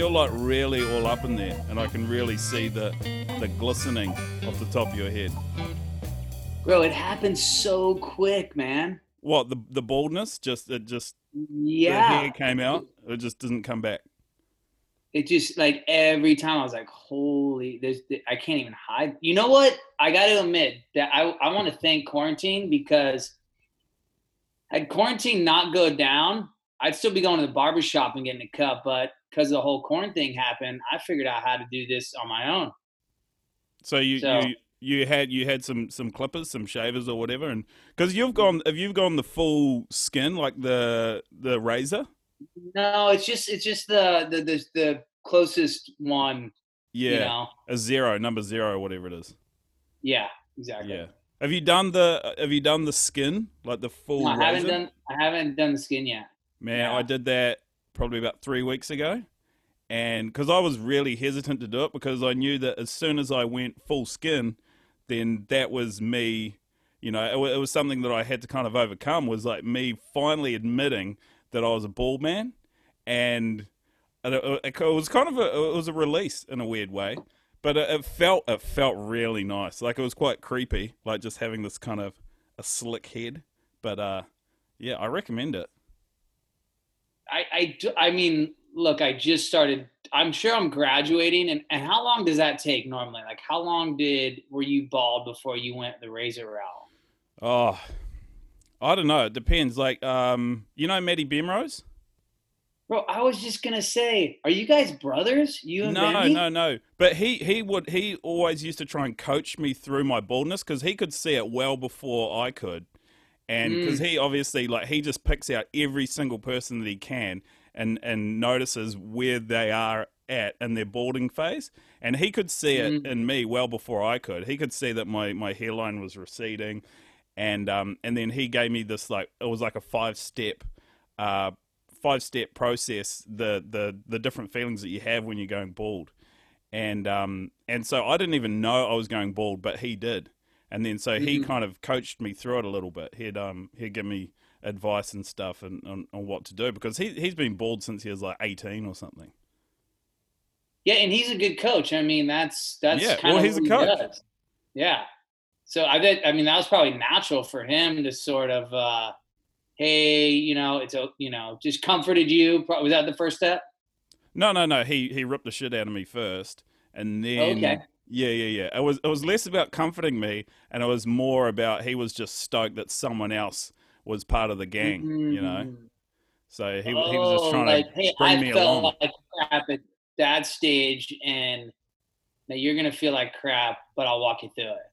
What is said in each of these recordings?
you're like really all up in there, and I can really see the the glistening off the top of your head. Bro, it happened so quick, man. What the the baldness? Just it just Yeah. hair came out. It just didn't come back. It just like every time I was like, holy, there's, I can't even hide. You know what? I got to admit that I, I want to thank quarantine because had quarantine not go down, I'd still be going to the barber shop and getting a cut. But because the whole corn thing happened, I figured out how to do this on my own. So you So- you you had you had some some clippers, some shavers or whatever, and because you've gone have you gone the full skin like the the razor? No, it's just it's just the the the, the closest one. Yeah, You know. a zero, number zero, whatever it is. Yeah. Exactly. Yeah. Have you done the Have you done the skin like the full? No, I haven't razor? done I haven't done the skin yet. Man, Yeah. I did that probably about three weeks ago. And because I was really hesitant to do it because I knew that as soon as I went full skin, then that was me, you know, it, it was something that I had to kind of overcome was like me finally admitting that I was a bald man. And it, it- was kind of a, it was a release in a weird way. But it, it felt it felt really nice. Like it was quite creepy, like just having this kind of a slick head. But uh, yeah, I recommend it. I, I, I mean, look, I just started. I'm sure I'm graduating, and, and how long does that take normally? Like, how long did were you bald before you went the razor route? Oh, I don't know. It depends. Like, um, you know, Maddie Bemrose? Bro, I was just gonna say, are you guys brothers? You and No, no, no. But he he would he always used to try and coach me through my baldness because he could see it well before I could, and because he obviously like he just picks out every single person that he can and and notices where they are at in their balding phase, and he could see it in me well before I could. He could see that my my hairline was receding, and um and then he gave me this like it was like a five step uh five step process the the the different feelings that you have when you're going bald. And um and so I didn't even know I was going bald but he did and then so he kind of coached me through it a little bit he'd um he'd give me advice and stuff and on, on what to do because he he's been bald since he was like 18 or something Yeah, and he's a good coach. I mean, that's that's Yeah, kind well, of he's a what he coach. Yeah. So I bet. I mean, that was probably natural for him to sort of, uh, hey, you know, it's a, you know, just comforted you. Was that the first step? No, no, no. He he ripped the shit out of me first, and then Okay. Yeah, yeah, yeah. It was it was less about comforting me, and it was more about he was just stoked that someone else was part of the gang, you know. Mm. So he he was just Oh, trying like, to hey, bring I me felt along. like crap at that stage, and now you're gonna feel like crap, but I'll walk you through it.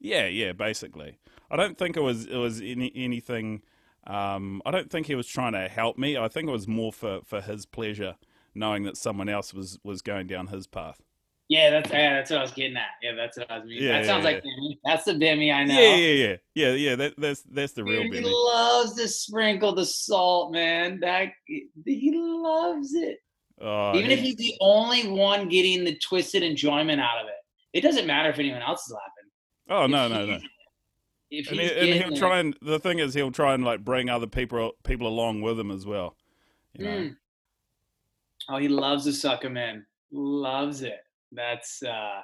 Yeah, yeah. Basically, I don't think it was it was any anything. Um, I don't think he was trying to help me. I think it was more for for his pleasure, knowing that someone else was was going down his path. Yeah, that's yeah, that's what I was getting at. Yeah, that's what I was meaning. Yeah, that sounds yeah, like Bimmy. That's the Bimmy I know. Yeah, yeah, yeah, yeah, yeah. That, that's that's the real Dude, he loves to sprinkle the salt, man. That he loves it. Even if he's the only one getting the twisted enjoyment out of it, it doesn't matter if anyone else is laughing. oh If no, no, no. If And, he, and he'll try and the thing is he'll try and like bring other people people along with him as well. You know. Mm. Oh, he loves to suck him in. Loves it. That's uh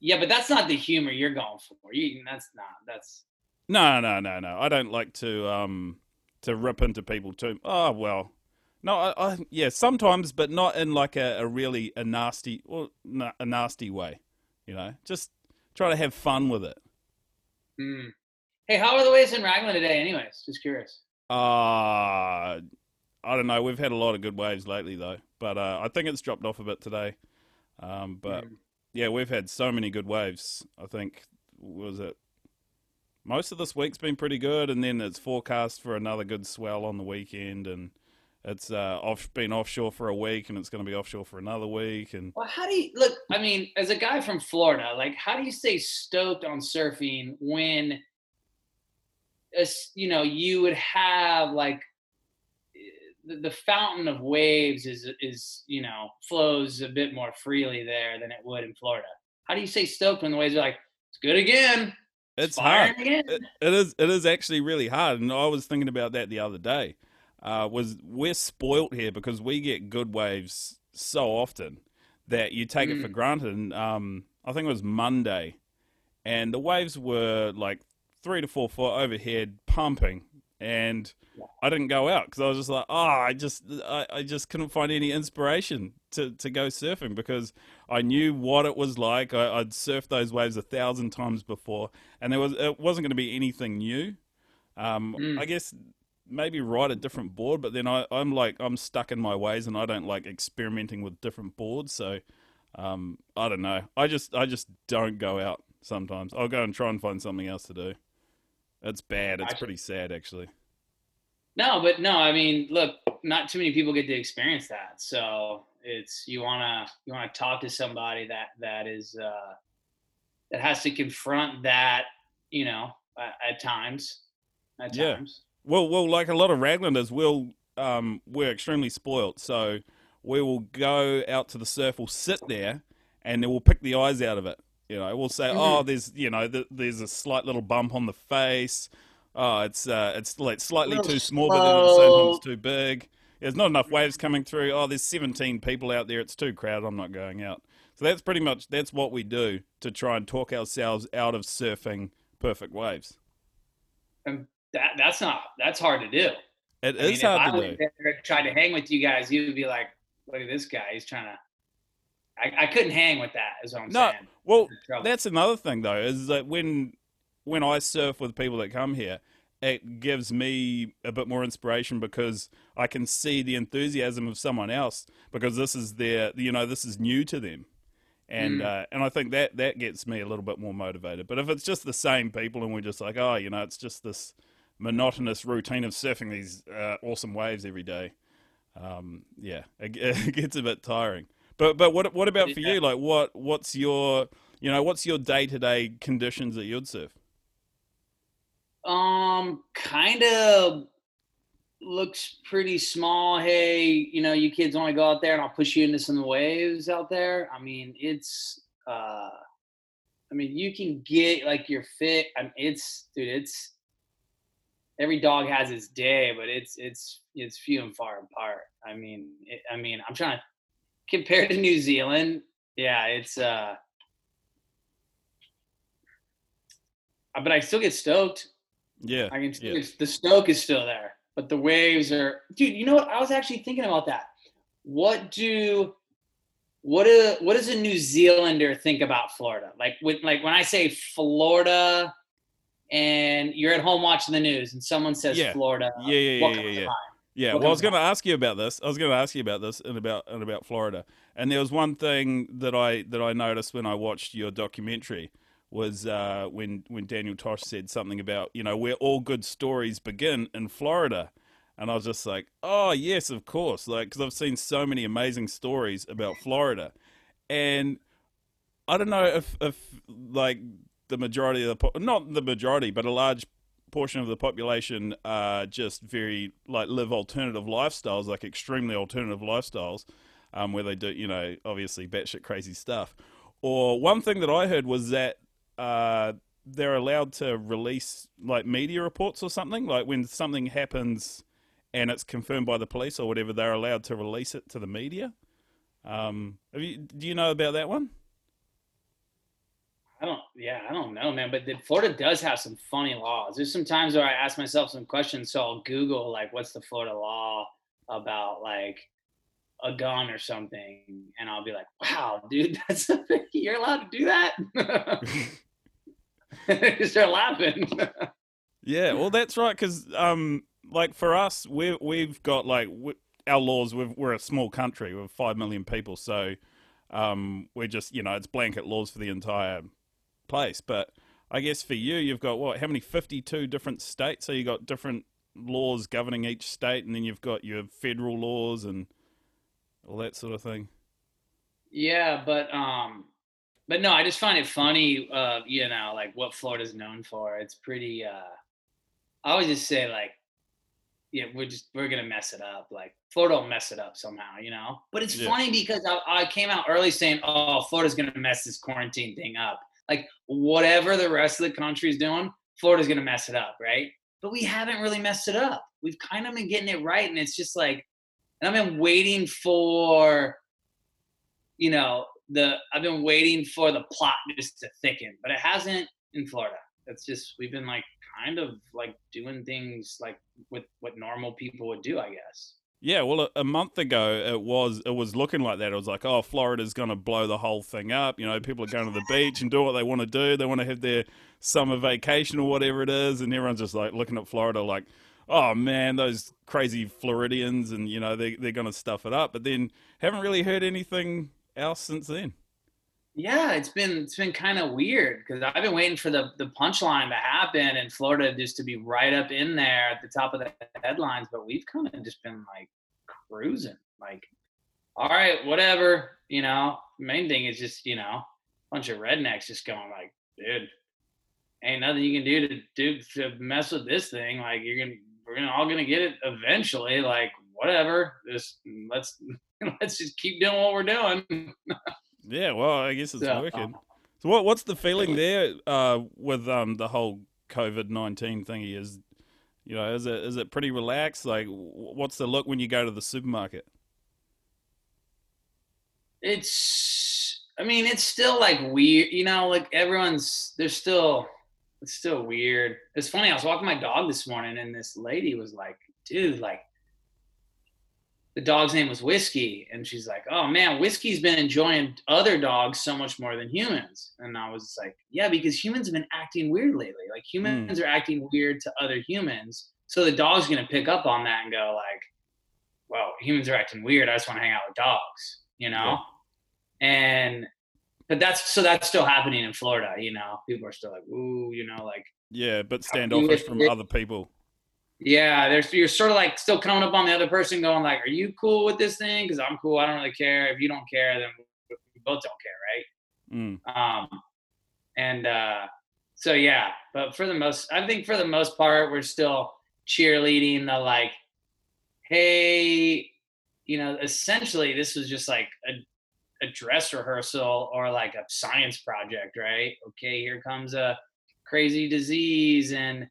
yeah, but that's not the humor you're going for. You, that's not. That's No, no, no, no. I don't like to um to rip into people too. Oh well, no, I, I yeah sometimes, but not in like a, a really a nasty or a nasty way. You know, just try to have fun with it. mm. Hey, how are the waves in Raglan today? Anyways, just curious. Uh I don't know. We've had a lot of good waves lately though, but uh, I think it's dropped off a bit today. Um, but Mm. yeah, we've had so many good waves. I think was it most of this week's been pretty good, and then it's forecast for another good swell on the weekend, and it's uh, off been offshore for a week, and it's going to be offshore for another week, and Well, how do you look? I mean, as a guy from Florida, like, how do you stay stoked on surfing when, you know, you would have like the, the fountain of waves is is you know flows a bit more freely there than it would in Florida. How do you say stoked when the waves are like it's good again? it's firing hard. again. It, it is. It is actually really hard, and I was thinking about that the other day. Uh, was we're spoilt here because we get good waves so often that you take mm. it for mm. granted. And um, I think it was Monday, and the waves were like three to four foot overhead, pumping, and I didn't go out because I was just like, oh, I just I, I just couldn't find any inspiration to, to go surfing because I knew what it was like. I, would surfed those waves a thousand times before, and there was it wasn't going to be anything new. Um, mm. I guess maybe ride a different board, but then I, I'm like I'm stuck in my ways, and I don't like experimenting with different boards. So um, I don't know. I just I just don't go out sometimes. I'll go and try and find something else to do. It's bad. It's pretty sad, actually. No, but no, I mean, look, not too many people get to experience that. So it's you wanna you wanna talk to somebody that that is uh, that has to confront that, you know, at, at times. At yeah. times. Well, well, like a lot of Raglanders, we'll um, we're extremely spoilt, so we will go out to the surf, we'll sit there, and then we'll pick the eyes out of it. You know, we'll say, oh, mm-hmm. oh, there's you know, th- there's a slight little bump on the face. Oh, it's uh, it's like slightly too small, but then at the same time it's too big. There's not enough waves coming through. Oh, there's 17 people out there. It's too crowded. I'm not going out. So that's pretty much that's what we do to try and talk ourselves out of surfing perfect waves. And that that's not that's hard to do. It I is mean, hard to do. Try to hang with you guys, you would be like, look at this guy. He's trying to. I, I couldn't hang with that. Is what I'm no, saying. Well, that's another thing though. Is that when when I surf with people that come here, it gives me a bit more inspiration because I can see the enthusiasm of someone else because this is their, you know, this is new to them. And mm. uh, and I think that that gets me a little bit more motivated. But if it's just the same people and we're just like, oh, you know, it's just this monotonous routine of surfing these uh, awesome waves every day, um, yeah, it, it, gets a bit tiring. But but what what about for you? Like, what what's your you know what's your day to day conditions that you'd surf? Um, kind of looks pretty small. Hey, you know, you kids want to go out there and I'll push you into some waves out there. I mean, it's uh I mean, you can get like your fit. I mean, it's dude, it's every dog has its day, but it's it's it's few and far apart. I mean, it, I mean, I'm trying to compare to New Zealand. Yeah, it's uh but I still get stoked. Yeah. I can yeah. the stoke is still there, but the waves are dude, you know what? I was actually thinking about that. What do what a what does a New Zealander think about Florida? Like with like when I say Florida and you're at home watching the news and someone says yeah. Florida, yeah, yeah, yeah, yeah, yeah. Well, I was going to ask you about this. I was going to ask you about this and about and about Florida. And there was one thing that I that I noticed when I watched your documentary was uh, when when Daniel Tosh said something about you know where all good stories begin in Florida, and I was just like, oh yes, of course, like because I've seen so many amazing stories about Florida, and I don't know if if like the majority of the not the majority, but a large portion of the population are just very like live alternative lifestyles, like extremely alternative lifestyles, um, where they do you know obviously batshit crazy stuff. Or one thing that I heard was that uh, they're allowed to release like media reports or something. Like when something happens and it's confirmed by the police or whatever, they're allowed to release it to the media. Um, you, do you know about that one? I don't. Yeah, I don't know, man. But the, Florida does have some funny laws. There's some times where I ask myself some questions, so I'll Google like, "What's the Florida law about like a gun or something?" And I'll be like, "Wow, dude, that's a, you're allowed to do that." start laughing. yeah, well, that's right. Because, um, like for us, we we've got like we, our laws. we are a small country. We're five million people, so um, we're just you know it's blanket laws for the entire place. But I guess for you, you've got what? How many? Fifty-two different states. So you got different laws governing each state, and then you've got your federal laws and all that sort of thing. Yeah, but um, but no, I just find it funny, uh, you know, like what Florida's known for. It's pretty. Uh, I always just say like, yeah, we're just we're gonna mess it up. Like Florida will mess it up somehow, you know. But it's yeah. funny because I, I came out early saying, oh, Florida's gonna mess this quarantine thing up. Like whatever the rest of the country is doing, Florida's gonna mess it up, right? But we haven't really messed it up. We've kind of been getting it right, and it's just like, and I've been waiting for you know, the I've been waiting for the plot just to thicken, but it hasn't in Florida. It's just we've been like kind of like doing things like with what normal people would do, I guess. Yeah, well, a, a, month ago it was it was looking like that. It was like, oh, Florida's going to blow the whole thing up. You know, people are going to the beach and do what they want to do. They want to have their summer vacation or whatever it is, and everyone's just like looking at Florida like, oh man, those crazy Floridians, and you know they they're going to stuff it up. But then haven't really heard anything else since then. Yeah, it's been it's been kind of weird because I've been waiting for the the punchline to happen and Florida just to be right up in there at the top of the headlines, but we've kind of just been like cruising, like, all right, whatever, you know. Main thing is just you know, a bunch of rednecks just going like, dude, ain't nothing you can do to do to mess with this thing. Like you're gonna we're gonna all gonna get it eventually. Like whatever, just let's let's just keep doing what we're doing. Yeah, well, I guess it's so, working. Um, so, what what's the feeling there uh, with um, the whole COVID nineteen thingy? Is you know, is it is it pretty relaxed? Like, what's the look when you go to the supermarket? It's, I mean, it's still like weird. You know, like everyone's there's still it's still weird. It's funny. I was walking my dog this morning, and this lady was like, "Dude, like." The dog's name was Whiskey. And she's like, oh man, Whiskey's been enjoying other dogs so much more than humans. And I was like, yeah, because humans have been acting weird lately. Like humans mm. are acting weird to other humans. So the dog's going to pick up on that and go like, well, humans are acting weird. I just want to hang out with dogs, you know? Yeah. And, but that's, so that's still happening in Florida, you know? People are still like, ooh, you know, like. Yeah, but standoffish from other people. Yeah, there's you're sort of like still coming up on the other person, going like, "Are you cool with this thing? Because I'm cool. I don't really care. If you don't care, then we both don't care, right?" Mm. Um, and uh, so yeah, but for the most, I think for the most part, we're still cheerleading the like, hey, you know, essentially this was just like a, a dress rehearsal or like a science project, right? Okay, here comes a crazy disease and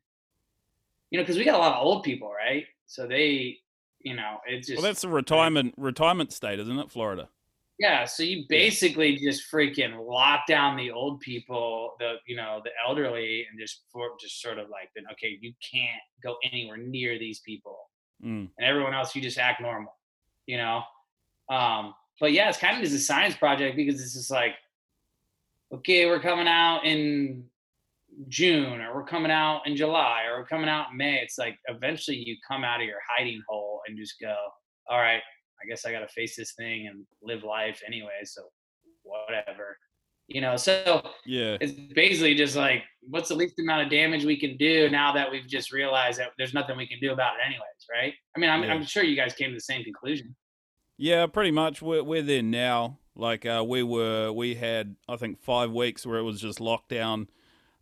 you know, because we got a lot of old people, right? So they, you know, it's just. Well, that's a retirement retirement state, isn't it, Florida? Yeah, so you basically just freaking lock down the old people, the you know the elderly, and just for just sort of like, then okay, you can't go anywhere near these people, mm. and everyone else you just act normal, you know. Um, but yeah, it's kind of just a science project because it's just like, okay, we're coming out in June or we're coming out in July or we're coming out in May. It's like eventually you come out of your hiding hole and just go, all right, I guess I got to face this thing and live life anyway. So whatever, you know. So yeah, it's basically just like, what's the least amount of damage we can do now that we've just realized that there's nothing we can do about it, anyways, right? I mean, I'm, yeah. I'm sure you guys came to the same conclusion. Yeah, pretty much. We're we're there now. Like uh, we were, we had I think five weeks where it was just lockdown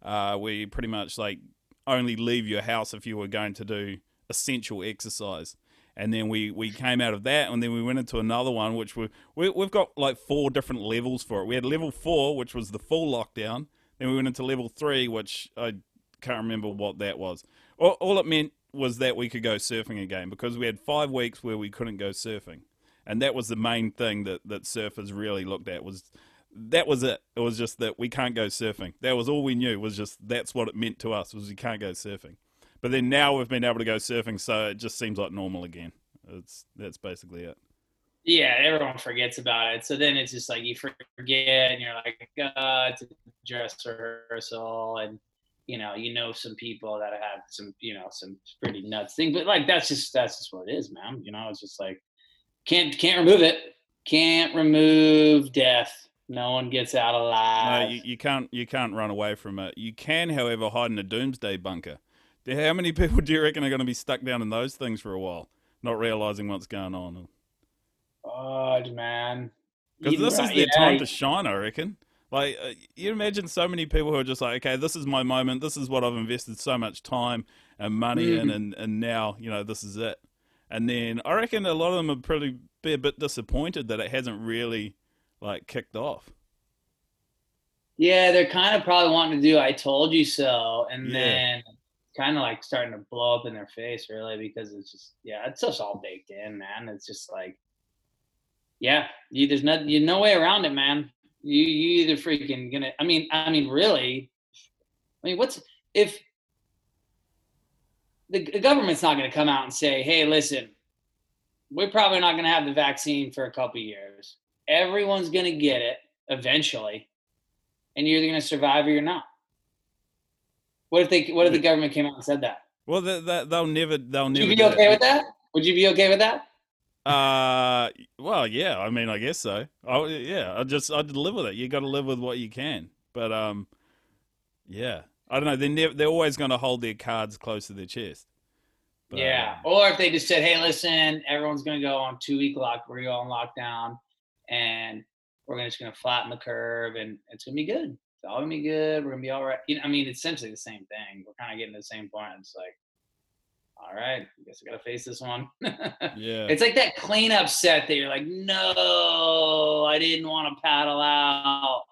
uh, where you pretty much like only leave your house if you were going to do essential exercise. And then we, we came out of that, and then we went into another one, which we, we we've got like four different levels for it. We had level four, which was the full lockdown. Then we went into level three, which I can't remember what that was. All, all it meant was that we could go surfing again because we had five weeks where we couldn't go surfing, and that was the main thing that that surfers really looked at was that was it. It was just that we can't go surfing. That was all we knew. Was just that's what it meant to us was we can't go surfing. But then now we've been able to go surfing, so it just seems like normal again. It's that's basically it. Yeah, everyone forgets about it. So then it's just like you forget, and you're like, uh, it's a dress rehearsal, and you know, you know some people that have some, you know, some pretty nuts thing. But like that's just that's just what it is, man. You know, it's just like can't can't remove it. Can't remove death no one gets out alive. No, you, you can't. You can't run away from it. You can, however, hide in a doomsday bunker. How many people do you reckon are going to be stuck down in those things for a while, not realizing what's going on? God, man. Because this right, is their yeah. time to shine, I reckon. Like, uh, you imagine so many people who are just like, okay, this is my moment. This is what I've invested so much time and money mm-hmm. in, and, and now, you know, this is it. And then I reckon a lot of them are probably be a bit disappointed that it hasn't really like kicked off. Yeah, they're kind of probably wanting to do "I told you so," and yeah. then kind of like starting to blow up in their face, really, because it's just yeah, it's just all baked in, man. It's just like Yeah, you, there's no you no way around it, man. You you either freaking gonna. I mean, I mean, really. I mean, what's if the, the government's not to come out and say, "Hey, listen, we're probably not to have the vaccine for a couple years. Everyone's going to get it eventually, and you're either going to survive or you're not." What if they? What if the government came out and said that? Well, they, they'll never. They'll never Would never. you be okay that. with that? Would you be okay with that? Uh, well, yeah. I mean, I guess so. I, yeah, I just I'd live with it. You got to live with what you can. But um, yeah, I don't know. They're never, they're always going to hold their cards close to their chest. But, yeah. um, Or if they just said, "Hey, listen, everyone's going to go on two week lock. We're going go on lockdown, and we're gonna, just going to flatten the curve, and it's going to be good. It's all going to be good. We're going to be all right." You know, I mean, it's essentially the same thing. We're kind of getting to the same point. It's like, all right, I guess I got to face this one. yeah. It's like that cleanup set that you're like, no, I didn't want to paddle out.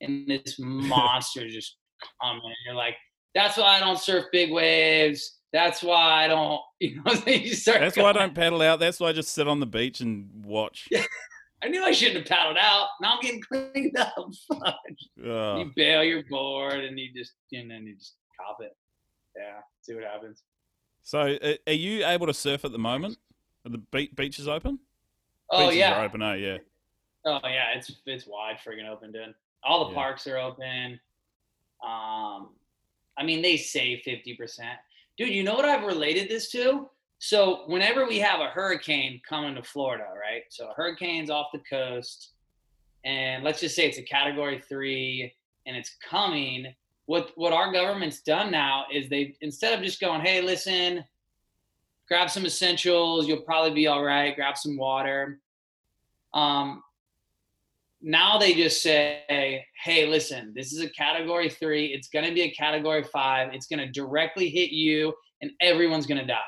And this monster just coming. And you're like, that's why I don't surf big waves. That's why I don't, you know, you start That's why I don't paddle out. That's why I just sit on the beach and watch. I knew I shouldn't have paddled out. Now I'm getting cleaned up. You bail your board and you just, and then you just cop it. Yeah, see what happens. so, are you able to surf at the moment? Are the be- beaches open? Oh, beaches yeah. are open. Oh, yeah. Oh yeah, it's it's wide friggin' open, dude. All the Yeah. parks are open. Um, I mean, they say fifty percent, dude. You know what I've related this to? So whenever we have a hurricane coming to Florida, right? So a hurricane's off the coast, and let's just say it's a Category Three, and it's coming. What what our government's done now is they instead of just going, hey, listen, grab some essentials, you'll probably be all right. Grab some water. Um, now they just say, hey, listen, this is a category three. It's going to be a category five. It's going to directly hit you, and everyone's going to die.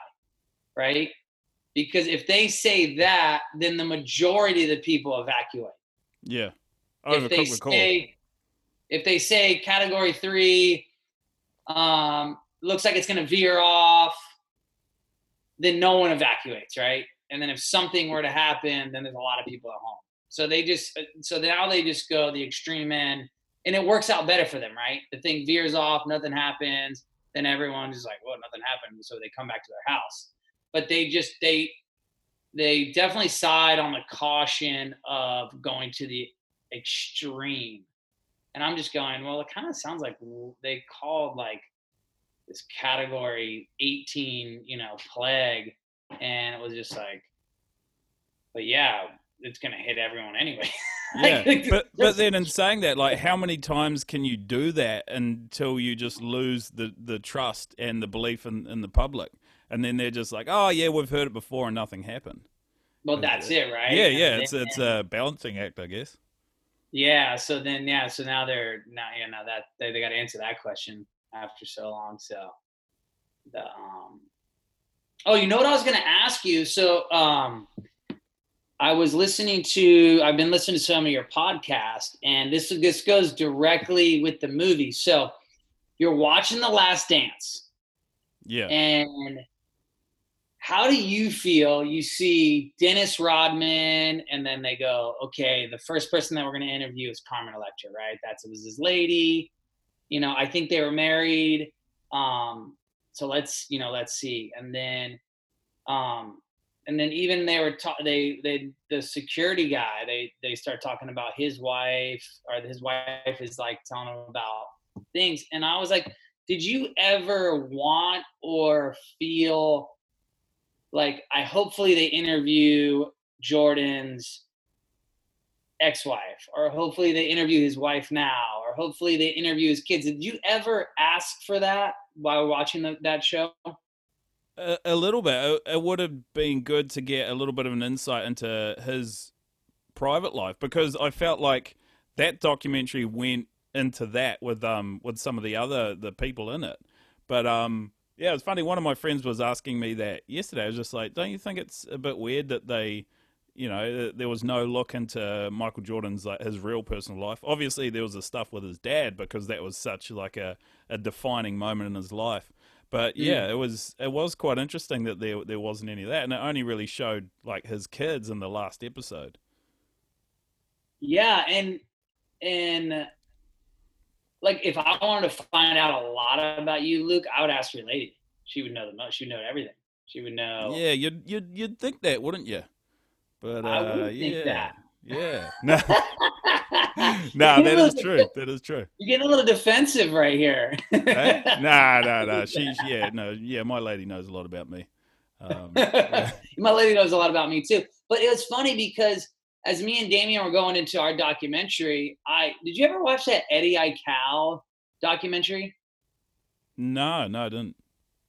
Right? Because if they say that, then the majority of the people evacuate. Yeah. if they say, if they say category three, um, looks like it's going to veer off, then no one evacuates, right? And then if something were to happen, then there's a lot of people at home. So they just, uh, so now they just go the extreme end, and it works out better for them, right? The thing veers off, nothing happens, then everyone's just like, well, nothing happened, so they come back to their house. But they just they they definitely side on the caution of going to the extreme. And I'm just going, well, it kind of sounds like they called like this category 18, you know, plague. And it was just like, but yeah, it's going to hit everyone anyway. Yeah, but but then in saying that, like, how many times can you do that until you just lose the, the trust and the belief in, in the public, and then they're just like, oh yeah, we've heard it before and nothing happened. well, that's it, right? Yeah, yeah, it's it's a balancing act, I guess. Yeah. So then, yeah. So now they're now, yeah, now that they, they got to answer that question after so long. So the um. Oh, you know what I was going to ask you? So um, I was listening to. I've been listening to some of your podcast, and this this goes directly with the movie. So you're watching The Last Dance. Yeah, And how do you feel? You see Dennis Rodman, and then they go, okay, the first person that we're going to interview is Carmen Electra, right? That's it was his lady. You know, I think they were married. Um, so let's, you know, let's see. And then, um, and then even they were ta- they they the security guy they they start talking about his wife or his wife is like telling him about things and I was like did you ever want or feel like I hopefully they interview Jordan's ex-wife or hopefully they interview his wife now or hopefully they interview his kids did you ever ask for that while watching the, that show a, a little bit. It, would have been good to get a little bit of an insight into his private life because I felt like that documentary went into that with um with some of the other the people in it. But um yeah, it's funny. One of my friends was asking me that yesterday. I was just like, "Don't you think it's a bit weird that they, you know, there was no look into Michael Jordan's like his real personal life? Obviously, there was the stuff with his dad because that was such like a, a defining moment in his life. But Mm. yeah, it was it was quite interesting that there there wasn't any of that, and it only really showed like his kids in the last episode. Yeah, and and like if I wanted to find out a lot about you, Luke, I would ask your lady. She would know the most. She would know everything. She would know. Yeah, you'd you'd you'd think that, wouldn't you? But uh, I would yeah, think that. yeah. No, no, that is true. That is true. You're getting a little defensive right here. Hey? Nah, nah, nah. She, yeah, no, yeah. My lady knows a lot about me. Um, yeah. My lady knows a lot about me too. But it was funny because as me and Damien were going into our documentary, I did you ever watch that Eddie Aikau documentary? No, no, I didn't.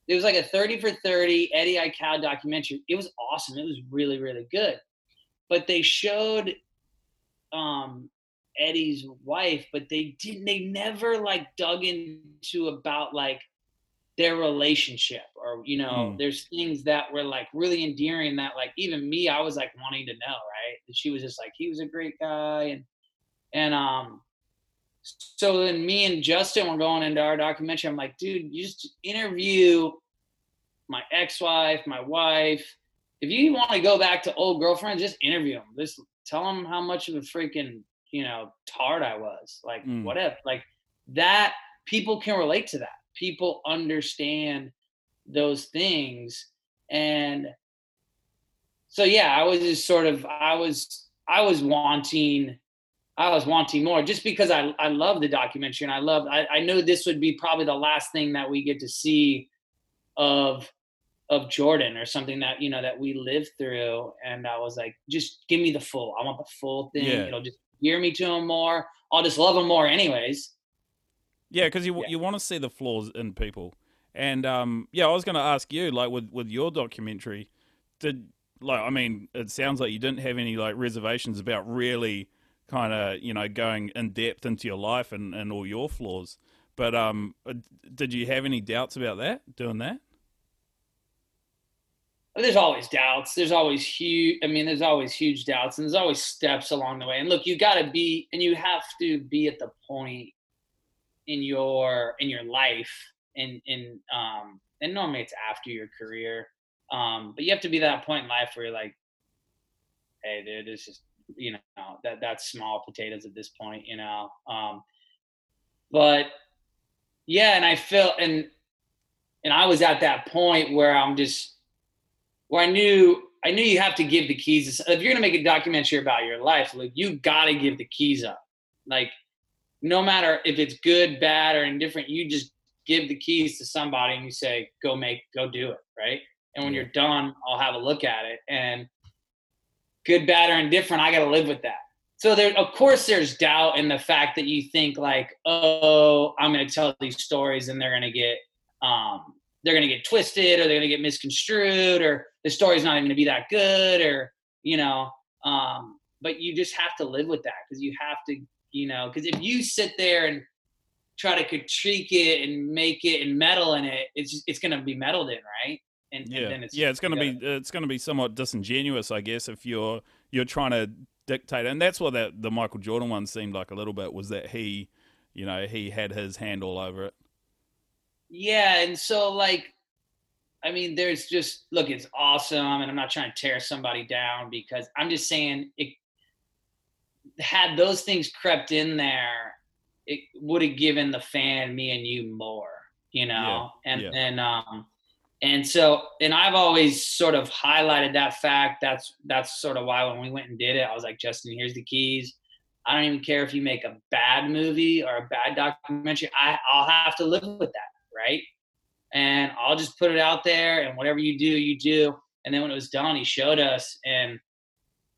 It was like a 30 for 30 Eddie Aikau documentary. It was awesome. It was really, really good. But they showed um Eddie's wife, but they didn't they never like dug into about like their relationship or you know Hmm. there's things that were like really endearing that like even me i was like wanting to know right? And she was just like he was a great guy and and um so then me and justin were going into our documentary. I'm like dude you just interview my ex-wife my wife. If you want to go back to old girlfriends just interview them just tell them how much of a freaking you know tard i was. Like Mm. whatever like that people can relate to that. People understand those things. And so yeah i was just sort of i was i was wanting i was wanting more just because i i love the documentary and i love i, I knew this would be probably the last thing that we get to see of of jordan or something that you know that we lived through. And i was like just give me the full i want the full thing Yeah. it'll just gear me to him more. I'll just love him more anyways. Yeah, because you Yeah. you want to see the flaws in people, and um, yeah, I was going to ask you, like with with your documentary, did like I mean, it sounds like you didn't have any like reservations about really kind of you know going in depth into your life and and all your flaws, but um, uh, did you have any doubts about that doing that? there's always doubts. There's always huge. I mean, there's always huge doubts, and there's always steps along the way. And look, you got to be, and you have to be at the point in your in your life, and in um, and normally it's after your career, um, but you have to be that point in life where you're like, hey, dude, it's just you know that that's small potatoes at this point, you know. Um, but yeah, and I feel and and I was at that point where I'm just where I knew I knew you have to give the keys. If you're gonna make a documentary about your life, like you gotta give the keys up. Like no matter if it's good, bad, or indifferent, you just give the keys to somebody and you say, "Go make, go do it." Right. And when you're done, I'll have a look at it. And good, bad, or indifferent, I gotta live with that. So there, of course, there's doubt in the fact that you think like, "Oh, I'm gonna tell these stories and they're gonna get." Um, they're going to get twisted or they're going to get misconstrued or the story's not even going to be that good or you know um, but you just have to live with that because you have to you know because if you sit there and try to critique it and make it and meddle in it it's just, it's going to be meddled in right? And, and Yeah, then it's yeah, it's going to be it's going to be somewhat disingenuous, I guess, if you're you're trying to dictate, and that's what that the Michael Jordan one seemed like a little bit was that he, you know, he had his hand all over it. Yeah, and so like I mean there's just look it's awesome and I'm not trying to tear somebody down because I'm just saying it had those things crept in there it would have given the fan me and you more, you know. and yeah. and um and so and I've always sort of highlighted that fact that's that's sort of why when we went and did it I was like Justin here's the keys I don't even care if you make a bad movie or a bad documentary. I, I'll have to live with that, right? And I'll just put it out there, and whatever you do, you do. And then when it was done, he showed us, and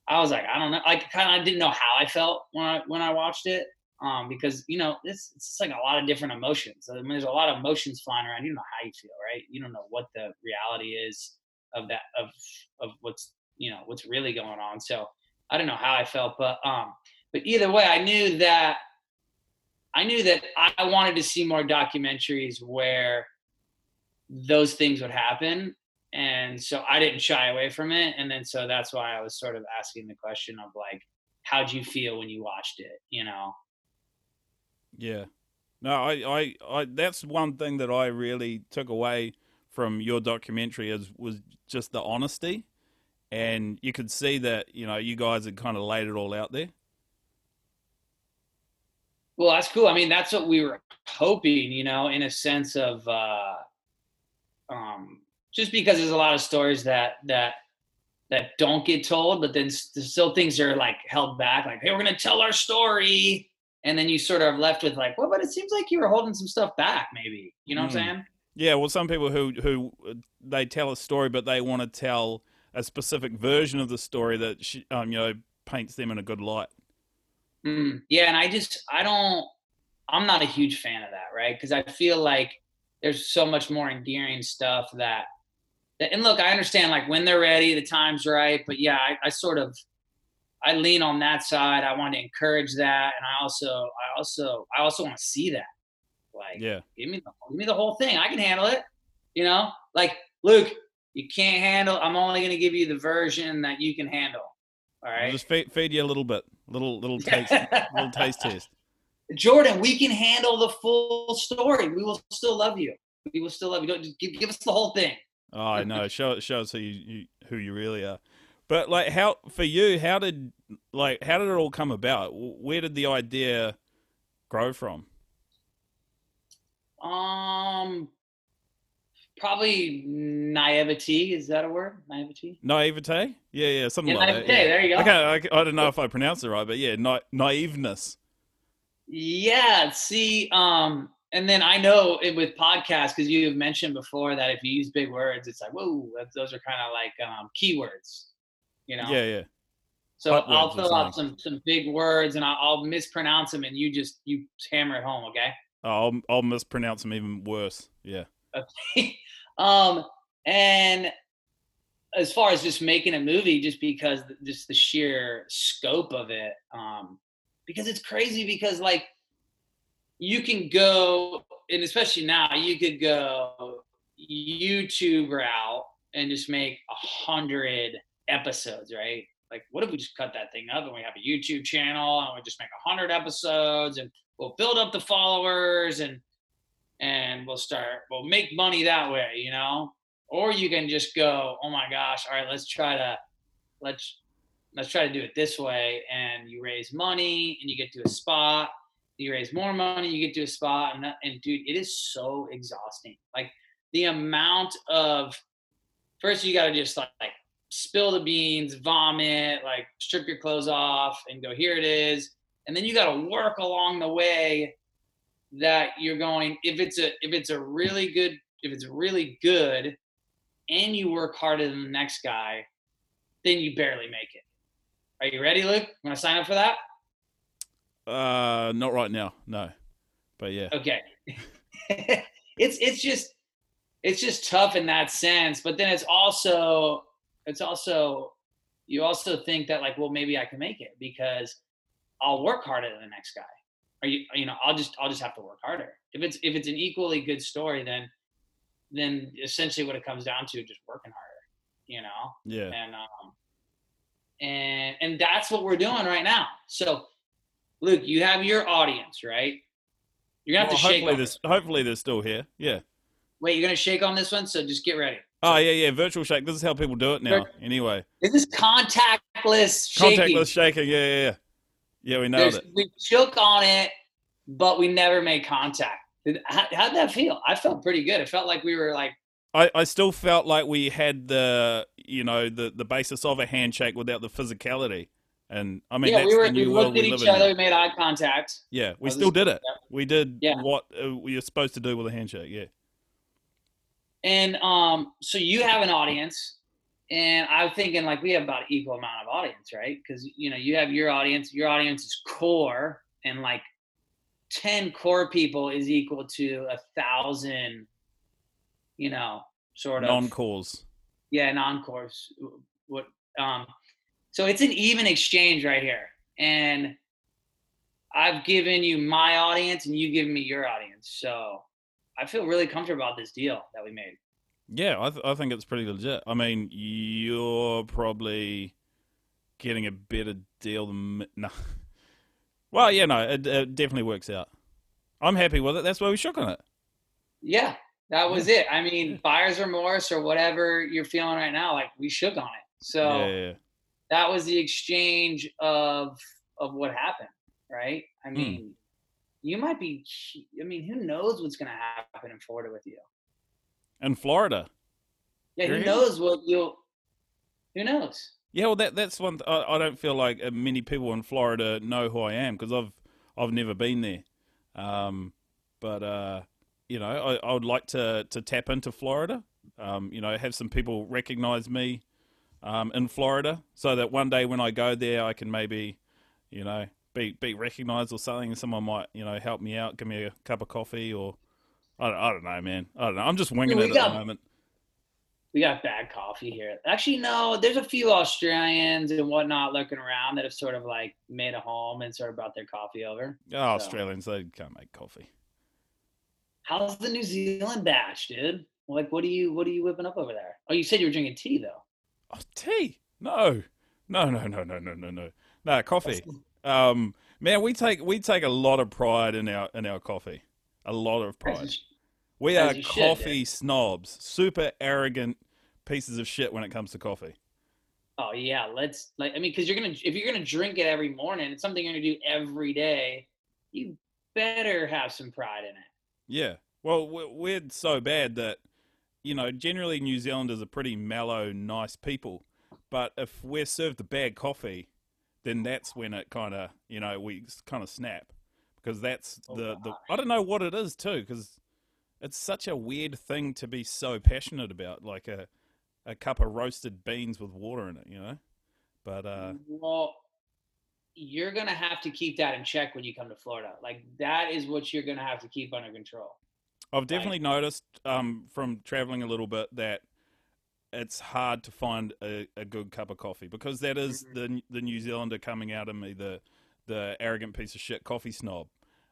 I was like, I don't know, like kind of I didn't know how I felt when I when I watched it, um, because you know it's it's like a lot of different emotions. I mean, there's a lot of emotions flying around. You don't know how you feel, right? You don't know what the reality is of that of of what's you know what's really going on. So I don't know how I felt, but um, but either way, I knew that I knew that I wanted to see more documentaries where those things would happen. And so I didn't shy away from it. And then so that's why I was sort of asking the question of like, how'd you feel when you watched it? You know? Yeah. No, I, I, I that's one thing that I really took away from your documentary is was just the honesty. And you could see that, you know, you guys had kind of laid it all out there. Well, that's cool. I mean, that's what we were hoping, you know, in a sense of uh um just because there's a lot of stories that that that don't get told, but then still things are like held back, like, hey, we're gonna tell our story. And then you sort of left with like, well, but it seems like you were holding some stuff back, maybe. You know mm. what I'm hmm. saying? Yeah, well, some people who who uh, they tell a story, but they want to tell a specific version of the story that she, um, you know paints them in a good light. Mm, yeah, and I just I don't I'm not a huge fan of that, right? Because I feel like there's so much more endearing stuff that that and look, I understand like when they're ready, the time's right, but yeah, I, I sort of I lean on that side. I want to encourage that, and I also I also I also want to see that. Like, yeah, give me the give me the whole thing. I can handle it. You know, like Luke, you can't handle. I'm only going to give you the version that you can handle. All right. Just fade, feed you a little bit, little little taste, little taste test. Jordan, we can handle the full story. We will still love you. We will still love you. Don't just give, give us the whole thing. oh, I know. Show show us who you, you who you really are. But like, how for you? How did like how did it all come about? Where did the idea grow from? Um, probably naivety. Is that a word? Naivety. Naivete. Yeah, yeah, something yeah, like naivete, that. Yeah. There you go. Okay, I, I don't know if I pronounced it right, but yeah, na- naiveness. Yeah. See, um, and then I know it, with podcasts because you have mentioned before that if you use big words, it's like whoa, those are kind of like um, keywords. You know. Yeah, yeah. So I'll fill out some some big words and I'll, I'll mispronounce them, and you just you hammer it home, okay? I'll I'll mispronounce them even worse. Yeah. Okay. um, and as far as just making a movie, just because just the sheer scope of it, um, because it's crazy. Because like you can go, and especially now, you could go YouTube route and just make a hundred episodes, right? Like, what if we just cut that thing up and we have a YouTube channel and we just make a hundred episodes and we'll build up the followers and and we'll start we'll make money that way you know or you can just go oh my gosh all right let's try to let's let's try to do it this way and you raise money and you get to a spot you raise more money you get to a spot and, that, and dude it is so exhausting like the amount of first you got to just like, like spill the beans vomit like strip your clothes off and go here it is. And then you got to work along the way that you're going if it's a if it's a really good if it's really good and you work harder than the next guy then you barely make it. Are you ready luke? Want to sign up for that? Uh not right now no. But yeah. Okay. It's it's just it's just tough in that sense but then it's also it's also you also think that like well maybe i can make it because I'll work harder than the next guy. Or you, you know, I'll just I'll just have to work harder. If it's if it's an equally good story, then then essentially what it comes down to is just working harder. You know. Yeah. And um, and and that's what we're doing right now. So, Luke, you have your audience, right? You're gonna have well, to shake. Hopefully, this, hopefully they're still here. Yeah. Wait, you're gonna shake on this one, so just get ready. Oh yeah, yeah, virtual shake. This is how people do it now. Anyway, this is contactless shaking. Contactless shaking. Yeah, yeah, yeah. Yeah, we know it. We shook on it, but we never made contact. How, how'd that feel? I felt pretty good. It felt like we were like. I, I still felt like we had the you know the the basis of a handshake without the physicality, and I mean yeah, we were we looked at each other, we made eye contact. Yeah, we still did it. We did yeah. what uh, we were supposed to do with a handshake. Yeah. And um, so you have an audience, and I'm thinking like we have about equal amount of audience, right? Because you know you have your audience, your audience is core, and like ten core people is equal to a thousand, you know, sort of non-cores. Yeah, non-cores. What? Um, so it's an even exchange right here, and I've given you my audience, and you give me your audience. So I feel really comfortable about this deal that we made. Yeah, I, th- I think it's pretty legit. I mean, you're probably getting a better deal than no. Well, yeah, no, it, it, definitely works out. I'm happy with it. That's why we shook on it. Yeah, that was it. I mean, buyer's remorse or whatever you're feeling right now, like we shook on it. So yeah, yeah. that was the exchange of of what happened, right? I hmm. mean, you might be. I mean, who knows what's going to happen in Florida with you? In Florida. Yeah, who knows what you'll. Who knows? Yeah, well, that that's one. Th- I, I don't feel like uh, many people in Florida know who I am because I've I've never been there. Um, but uh, you know, I, I would like to to tap into Florida. Um, you know, have some people recognize me um, in Florida, so that one day when I go there, I can maybe, you know, be be recognized or something. Someone might you know help me out, give me a cup of coffee, or I don't, I don't know, man. I don't know. I'm just winging it got, at the moment. We got bad coffee here. Actually, no. There's a few Australians and whatnot looking around that have sort of like made a home and sort of brought their coffee over. Oh, so. Australians, they can't make coffee. How's the New Zealand batch, dude? Like, what are you what are you whipping up over there? Oh, you said you were drinking tea though. Oh, tea? No, no, no, no, no, no, no, no. No coffee. Um, man, we take we take a lot of pride in our in our coffee. A lot of pride. We are coffee should, snobs, super arrogant pieces of shit when it comes to coffee. Oh yeah, let's like I mean, because you're gonna if you're gonna drink it every morning, it's something you're gonna do every day. You better have some pride in it. Yeah. Well, we're so bad that you know generally New Zealanders are pretty mellow, nice people, but if we're served a bad coffee, then that's when it kind of you know we kind of snap because that's oh, the the I don't know what it is too because it's such a weird thing to be so passionate about, like a a cup of roasted beans with water in it, you know. But uh, well, you're gonna have to keep that in check when you come to Florida. Like that is what you're gonna have to keep under control. I've definitely like, noticed um, from traveling a little bit that it's hard to find a, a good cup of coffee because that is mm-hmm. the the New Zealander coming out of me, the the arrogant piece of shit coffee snob.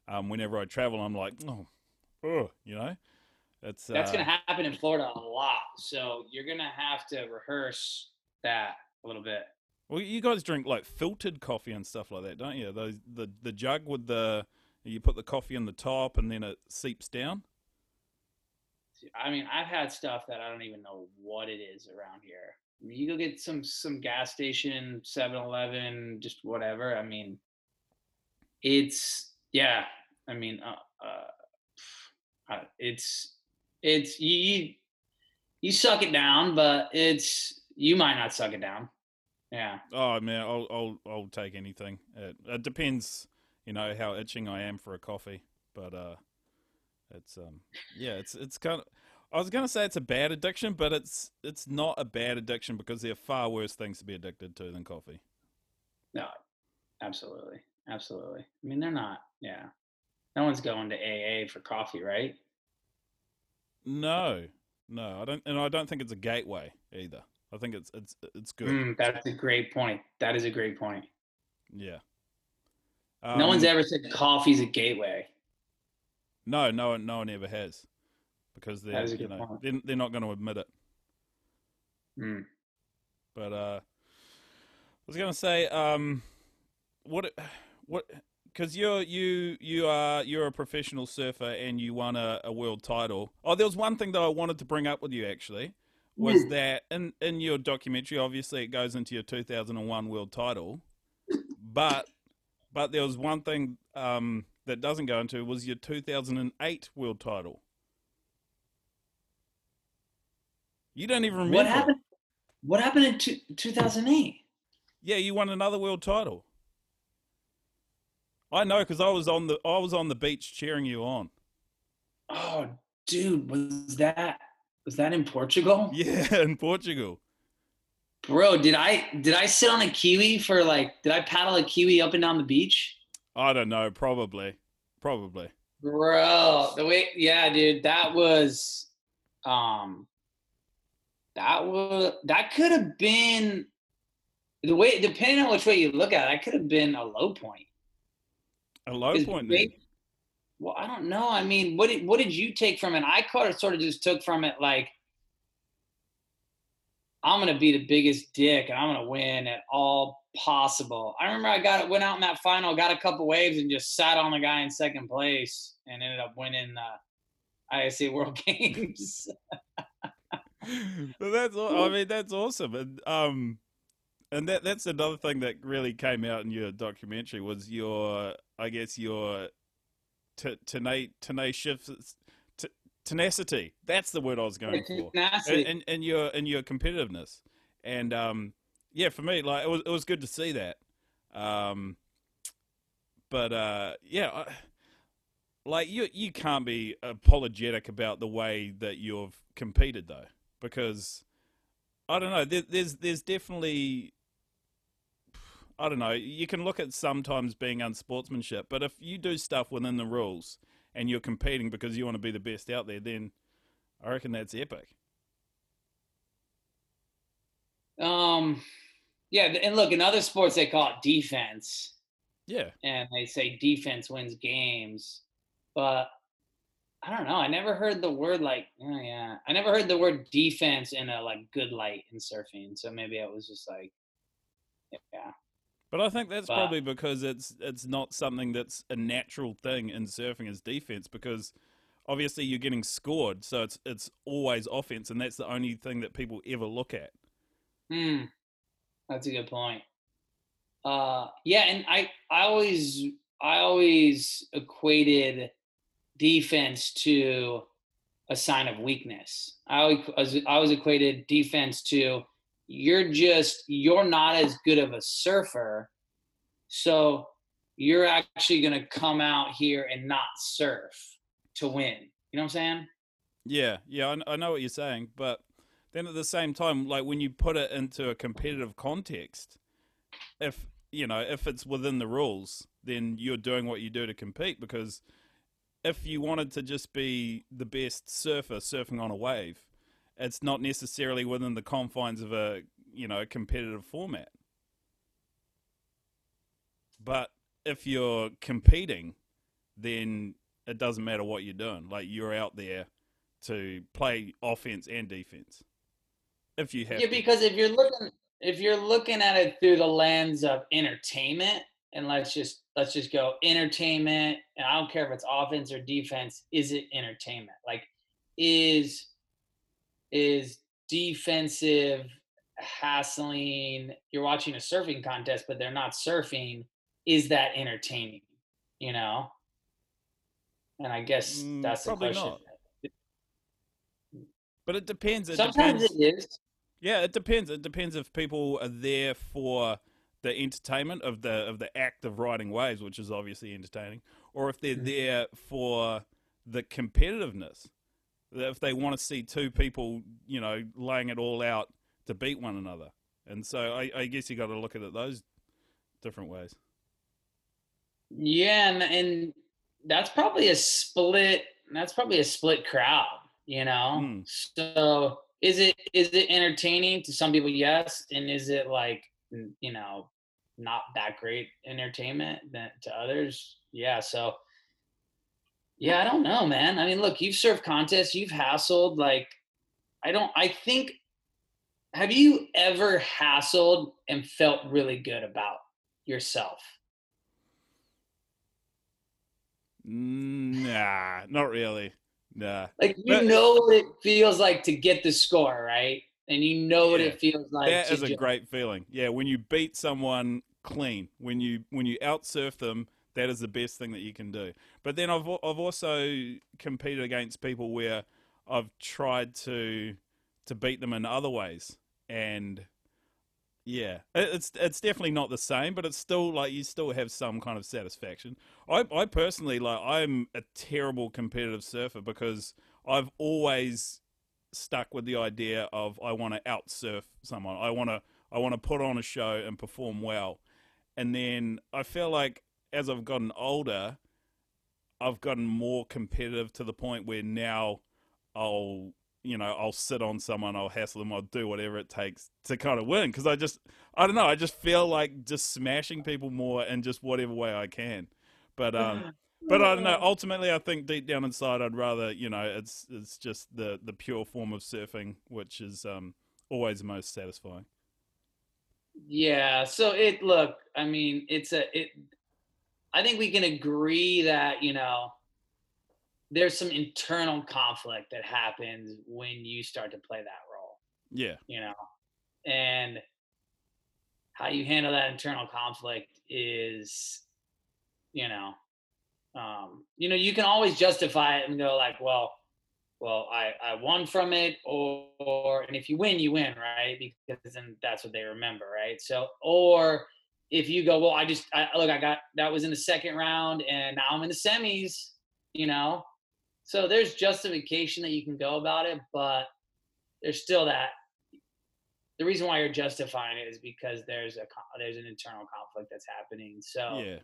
Um, whenever I travel, I'm like, oh, oh, you know, it's that's uh, going to happen in Florida a lot. So you're going to have to rehearse that a little bit. Well, you guys drink like filtered coffee and stuff like that, don't you? Those the the jug with the you put the coffee in the top and then it seeps down. I mean, I've had stuff that I don't even know what it is around here. I mean, you go get some some gas station, 7-Eleven, just whatever. I mean, it's yeah. I mean, uh, uh, it's it's you you suck it down, but it's you might not suck it down. Yeah. Oh man, I'll I'll I'll take anything. It, it depends, you know, how itching I am for a coffee, but uh, it's um yeah, it's it's kind of. I was gonna say it's a bad addiction, but it's it's not a bad addiction because there are far worse things to be addicted to than coffee. No, absolutely, absolutely. I mean, they're not. Yeah, no one's going to AA for coffee, right? No, no, I don't, and I don't think it's a gateway either. I think it's it's it's good. Mm, that's a great point. That is a great point. Yeah. Um, no one's um, ever said coffee's a gateway. No, no one, no one ever has, because they're you know they're, they're, not going to admit it. Mm. But uh, I was going to say, um, what what because you're you you are you're a professional surfer and you won a, a, world title. Oh, there was one thing that I wanted to bring up with you actually was mm. that in in your documentary, obviously it goes into your 2001 world title, but but there was one thing um, that doesn't go into was your 2008 world title. You don't even remember what happened. What happened in two, 2008? Yeah, you won another world title. I know because I was on the I was on the beach cheering you on. Oh, dude, was that was that in Portugal? Yeah, in Portugal. Bro, did I did I sit on a kiwi for like did I paddle a kiwi up and down the beach? I don't know, probably. Probably. Bro, the way yeah, dude, that was um that was that could have been the way depending on which way you look at it, that could have been a low point. A low point. Great, well, I don't know. I mean, what did what did you take from it? I caught sort of just took from it like I'm gonna be the biggest dick and I'm gonna win at all possible. I remember I got went out in that final, got a couple waves, and just sat on the guy in second place and ended up winning the ISA World Games. but that's I mean that's awesome, and um, and that that's another thing that really came out in your documentary was your I guess your t- tena- tenacious, tenacity. That's the word I was going for. Tenacity. And, and and your and your competitiveness. And um, yeah, for me, like it was it was good to see that. Um, but uh, yeah, I, like you you can't be apologetic about the way that you've competed though, because I don't know. There, there's there's definitely I don't know. You can look at sometimes being unsportsmanship, but if you do stuff within the rules and you're competing because you want to be the best out there, then I reckon that's epic. Um, yeah, and look, in other sports they call it defense, Yeah. and they say defense wins games, but I don't know. I never heard the word like, oh yeah, I never heard the word defense in a like good light in surfing. So maybe it was just like, yeah, But I think that's But- probably because it's it's not something that's a natural thing in surfing as defense because obviously you're getting scored, so it's it's always offense, and that's the only thing that people ever look at. Hmm. That's a good point. Uh, yeah, and I, I always, I always equated defense to a sign of weakness. I always, I was- I always equated defense to you're just you're not as good of a surfer, so you're actually going to come out here and not surf to win. You know what I'm saying? Yeah, yeah, I, I know what you're saying, but then at the same time, like when you put it into a competitive context, if you know if it's within the rules, then you're doing what you do to compete. Because if you wanted to just be the best surfer surfing on a wave, it's not necessarily within the confines of a you know competitive format. But if you're competing, then it doesn't matter what you're doing. Like you're out there to play offense and defense. If you have Yeah, to. because if you're looking if you're looking at it through the lens of entertainment, and let's just let's just go entertainment, and I don't care if it's offense or defense, is it entertainment? Like is is defensive hassling you're watching a surfing contest but they're not surfing is that entertaining you know and i guess Mm, that's the question not. but it depends. It sometimes depends. it is Yeah, it depends. It depends if people are there for the entertainment of the of the act of riding waves, which is obviously entertaining, or if they're Mhm. there for the competitiveness. If they want to see two people, you know, laying it all out to beat one another, and so I, I guess you got to look at it those different ways. Yeah, and, and that's probably a split. That's probably a split crowd, you know. Mm. So is it is it entertaining to some people? Yes, and is it like you know not that great entertainment than to others? Yeah. So yeah, I don't know, man. I mean, look, you've served contests, you've hassled. Like, I don't. I think. Have you ever hassled and felt really good about yourself? Nah, not really. Nah. Like you But- know what it feels like to get the score, right? And you know what it feels like. that is a ju- great feeling. Yeah, when you beat someone clean, when you when you outsurf them, that is the best thing that you can do. But then I've I've also competed against people where I've tried to to beat them in other ways, and yeah, it's it's definitely not the same, but it's still like you still have some kind of satisfaction. I I personally like I'm a terrible competitive surfer because I've always stuck with the idea of I want to outsurf someone. I want to I want to put on a show and perform well. And then I feel like as I've gotten older, I've gotten more competitive to the point where now I'll you know I'll sit on someone, I'll hassle them, I'll do whatever it takes to kind of win because I just I don't know I just feel like just smashing people more in just whatever way I can. But um, but I don't know. Ultimately, I think deep down inside, I'd rather you know it's it's just the the pure form of surfing, which is um always the most satisfying. Yeah. So it look, I mean, it's a it I think we can agree that, you know, there's some internal conflict that happens when you start to play that role, Yeah, you know. And how you handle that internal conflict is, you know, um, you know, you can always justify it and go like, well, well, I, I won from it, or, or and if you win, you win, right? Because then that's what they remember, right? So, or if you go, well, I just I, look, I got that was in the second round, and now I'm in the semis, you know. So there's justification that you can go about it, but there's still that. The reason why you're justifying it is because there's a there's an internal conflict that's happening. So Yeah.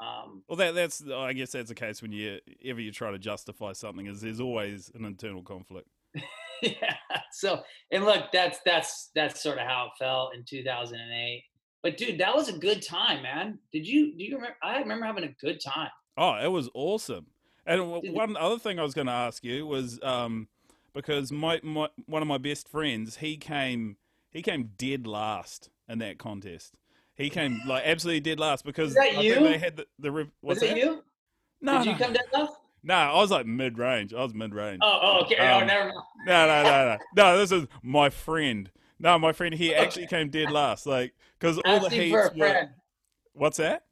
um, Well, that that's I guess that's the case when you ever you try to justify something is there's always an internal conflict. yeah. So and look, that's that's that's sort of how it felt in 2008. But dude, that was a good time, man. Did you do you remember? I remember having a good time. Oh, it was awesome. And w- one other thing I was going to ask you was um, because my, my one of my best friends he came he came dead last in that contest. He came like absolutely dead last because that I think you? they had the, the re- was it that? you? No, Did you come down? last? no, I was like mid range. I was mid range. Oh, oh, okay. oh, Um, never mind. No, no, no, no. No, this is my friend. No, my friend. He actually came dead last. Like because all the heats for a were. friend. What's that?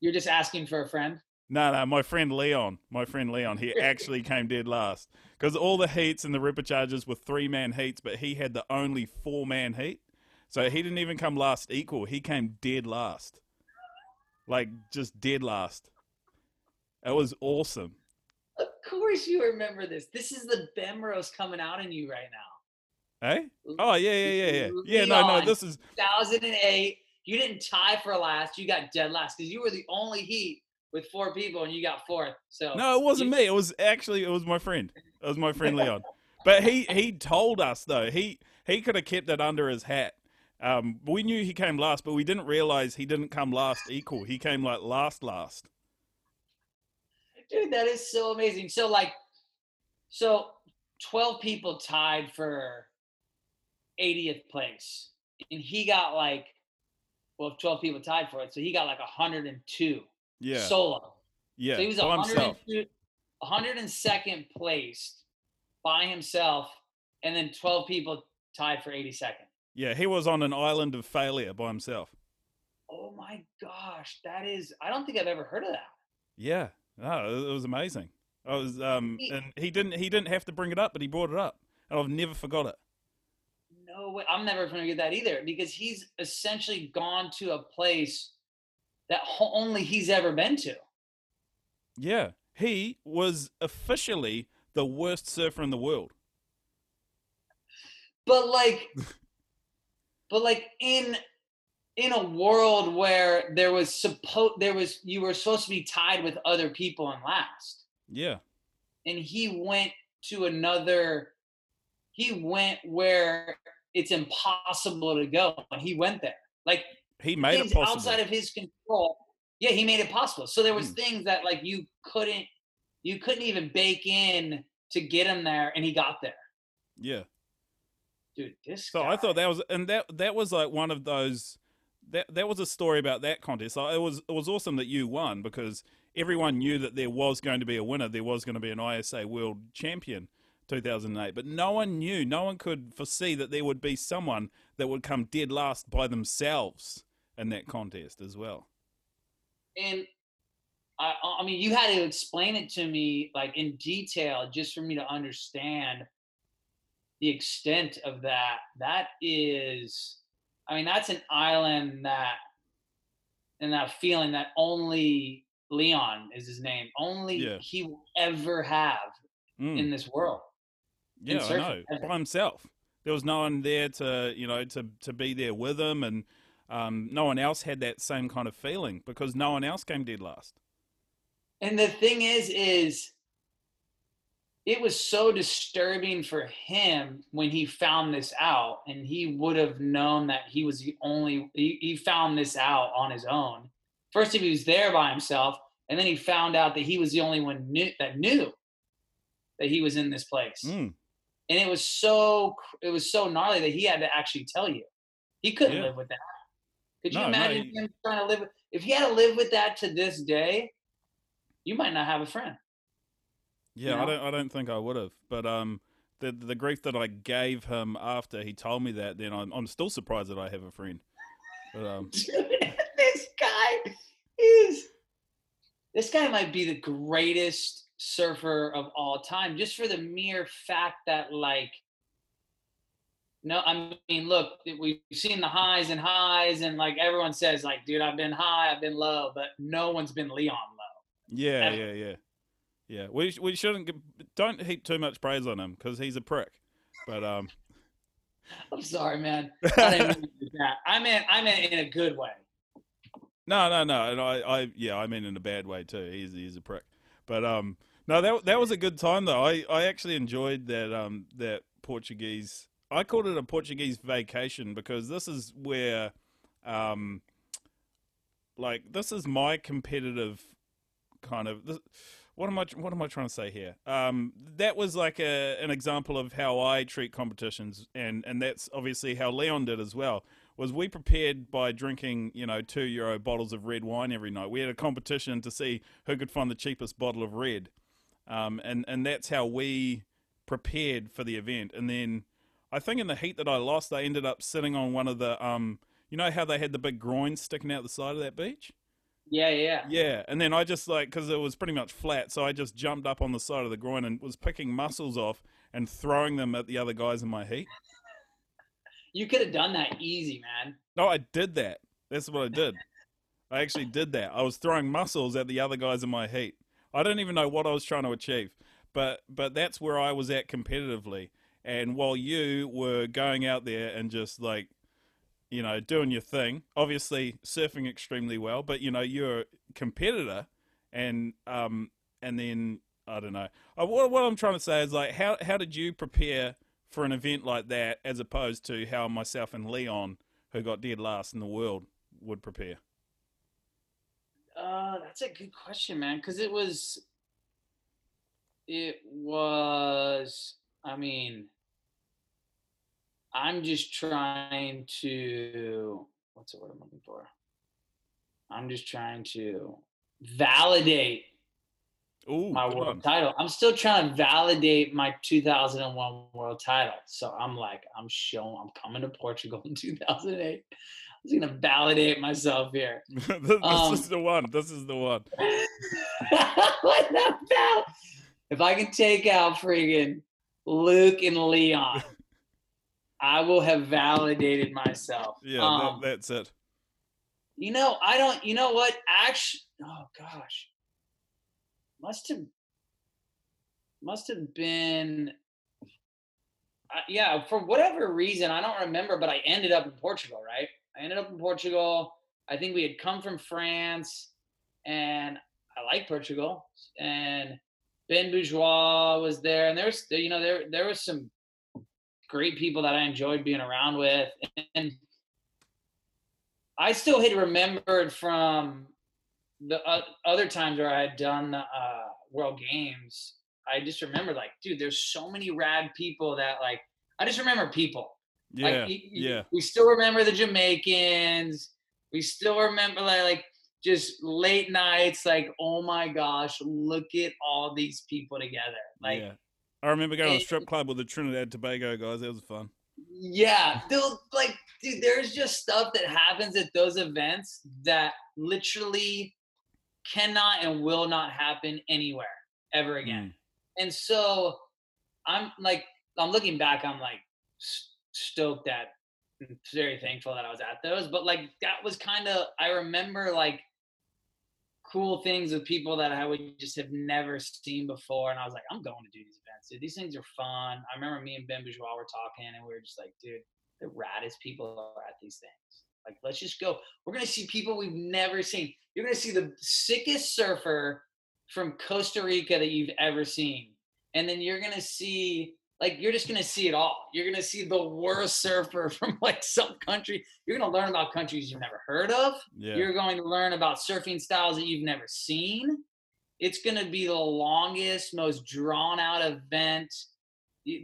You're just asking for a friend. No, no, my friend Leon. My friend Leon. He actually came dead last because all the heats and the repechages were three man heats, but he had the only four man heat, so he didn't even come last equal. He came dead last, like just dead last. It was awesome. Of course you remember this. This is the Bemrose coming out in you right now. Eh? Oh yeah, yeah, yeah, yeah. Yeah, no, no. This is 2008. You didn't tie for last. You got dead last because you were the only heat with four people and you got fourth. So No, it wasn't You- me. It was actually it was my friend. It was my friend Leon. But he he told us though he he could have kept it under his hat. Um, we knew he came last, but we didn't realize he didn't come last equal. He came like last last. dude, that is so amazing. So like, so 12 people tied for 80th place, and he got like, well, 12 people tied for it, so he got like 102 Yeah, solo. yeah, So he was himself. 102, 102nd placed by himself, and then 12 people tied for 82nd. Yeah, he was on an island of failure by himself. Oh my gosh, that is, I don't think I've ever heard of that. Yeah, no, it, was amazing. I was um, and he didn't he didn't have to bring it up, but he brought it up, and I've never forgot it. No way. I'm never going to get that either because he's essentially gone to a place that only he's ever been to. Yeah, he was officially the worst surfer in the world. But like, but like in in a world where there was supposed there was you were supposed to be tied with other people and last, Yeah, and he went to another. He went where it's impossible to go, and he went there. Like he made it possible. outside of his control. Yeah, he made it possible. So there was Hmm. things that like you couldn't you couldn't even bake in to get him there, and he got there. yeah. Dude, this. So I thought that was, and that that was like one of those. That that was a story about that contest. Like, it was it was awesome that you won because everyone knew that there was going to be a winner. There was going to be an ISA World Champion, 2008. But no one knew. No one could foresee that there would be someone that would come dead last by themselves in that contest as well. and I, I mean, you had to explain it to me like in detail just for me to understand the extent of that. That is, I mean, that's an island that, and that feeling that only Leon is his name, only Yeah. he will ever have Mm. in this world. Yeah, I know. ever. By himself. There was no one there to, you know, to to be there with him, and um, no one else had that same kind of feeling because no one else came dead last. And the thing is, is it was so disturbing for him when he found this out, and he would have known that he was the only. He, he found this out on his own. First, if he was there by himself, and then he found out that he was the only one knew, that knew that he was in this place. Mm. And it was so it was so gnarly that he had to actually tell you. He couldn't Yeah. live with that. Could you No, no, imagine he- him trying to live? with- If he had to live with that to this day, you might not have a friend. Yeah, know? I don't. I don't think I would have. But um, the the grief that I gave him after he told me that, then I'm I'm still surprised that I have a friend. But um, Dude, this guy is this guy might be the greatest surfer of all time, just for the mere fact that like no, I mean, look, we've seen the highs and highs, and like everyone says, like, dude, I've been high, I've been low, but no one's been Leon low. Yeah, ever. yeah, yeah, yeah. We we shouldn't don't heap too much praise on him because he's a prick. But um, I'm sorry, man. I didn't mean that. I meant I meant in a good way. No, no, no, and I, I, yeah, I mean in a bad way too. He's he's a prick. But um, no, that that was a good time though. I I actually enjoyed that um that Portuguese I called it a Portuguese vacation because this is where, um, like this is my competitive kind of. This, what am I? What am I trying to say here? Um, that was like a, an example of how I treat competitions, and and that's obviously how Leon did as well. Was we prepared by drinking, you know, two euro bottles of red wine every night? We had a competition to see who could find the cheapest bottle of red, um, and and that's how we prepared for the event. And then I think in the heat that I lost, I ended up sitting on one of the um, you know how they had the big groins sticking out the side of that beach. Yeah, yeah, yeah. And then I just like because it was pretty much flat, so I just jumped up on the side of the groin and was picking mussels off and throwing them at the other guys in my heat. You could have done that easy, man. No, I did that. That's what I did. I actually did that. I was throwing mussels at the other guys in my heat. I don't even know what I was trying to achieve, but but that's where I was at competitively. And while you were going out there and just like, you know, doing your thing, obviously surfing extremely well, but you know, you're a competitor and, um, and then I don't know. Uh, what, what I'm trying to say is like, how, how did you prepare for an event like that as opposed to how myself and Leon, who got dead last in the world, would prepare? Uh, that's a good question, man. Because it was, it was I mean, I'm just trying to what's the word I'm looking for? I'm just trying to validate Ooh, my world on. title. I'm still trying to validate my 2001 world title. So I'm like, I'm showing, I'm coming to Portugal in 2008. I'm gonna validate myself here. this, um, is the one. This is the one. What about if I can take out friggin' Luke and Leon, I will have validated myself. Yeah, um, that, that's it. You know, I don't. You know what? Actually, oh gosh, must have must have been. Uh, yeah, for whatever reason, I don't remember, but I ended up in Portugal. Right, I ended up in Portugal. I think we had come from France, and I like Portugal, and Ben Bourgeois was there, and there's you know there there was some great people that I enjoyed being around with, and I still had remembered from the uh, other times where I had done the uh, World Games. I just remember like, dude, there's so many rad people that like I just remember people. Yeah, like, yeah. We still remember the Jamaicans. We still remember like, like just late nights, like, oh my gosh, look at all these people together. Like, yeah. I remember going to a strip club with the Trinidad Tobago guys. That was fun. Yeah, dude, like, dude, there's just stuff that happens at those events that literally cannot and will not happen anywhere ever again. Mm. And so I'm like, I'm looking back, I'm like stoked that very thankful that I was at those. But like that was kind of I remember like cool things with people that I would just have never seen before. And I was like, I'm going to do these events, dude. These things are fun. I remember me and Ben Bourgeois were talking and we were just like, dude, the raddest people are at these things. Like, let's just go. We're gonna see people we've never seen. You're gonna see the sickest surfer from Costa Rica that you've ever seen. And then you're gonna see like you're just gonna see it all. You're gonna see the worst surfer from like some country. You're gonna learn about countries you've never heard of. Yeah. You're going to learn about surfing styles that you've never seen. It's gonna be the longest, most drawn out event.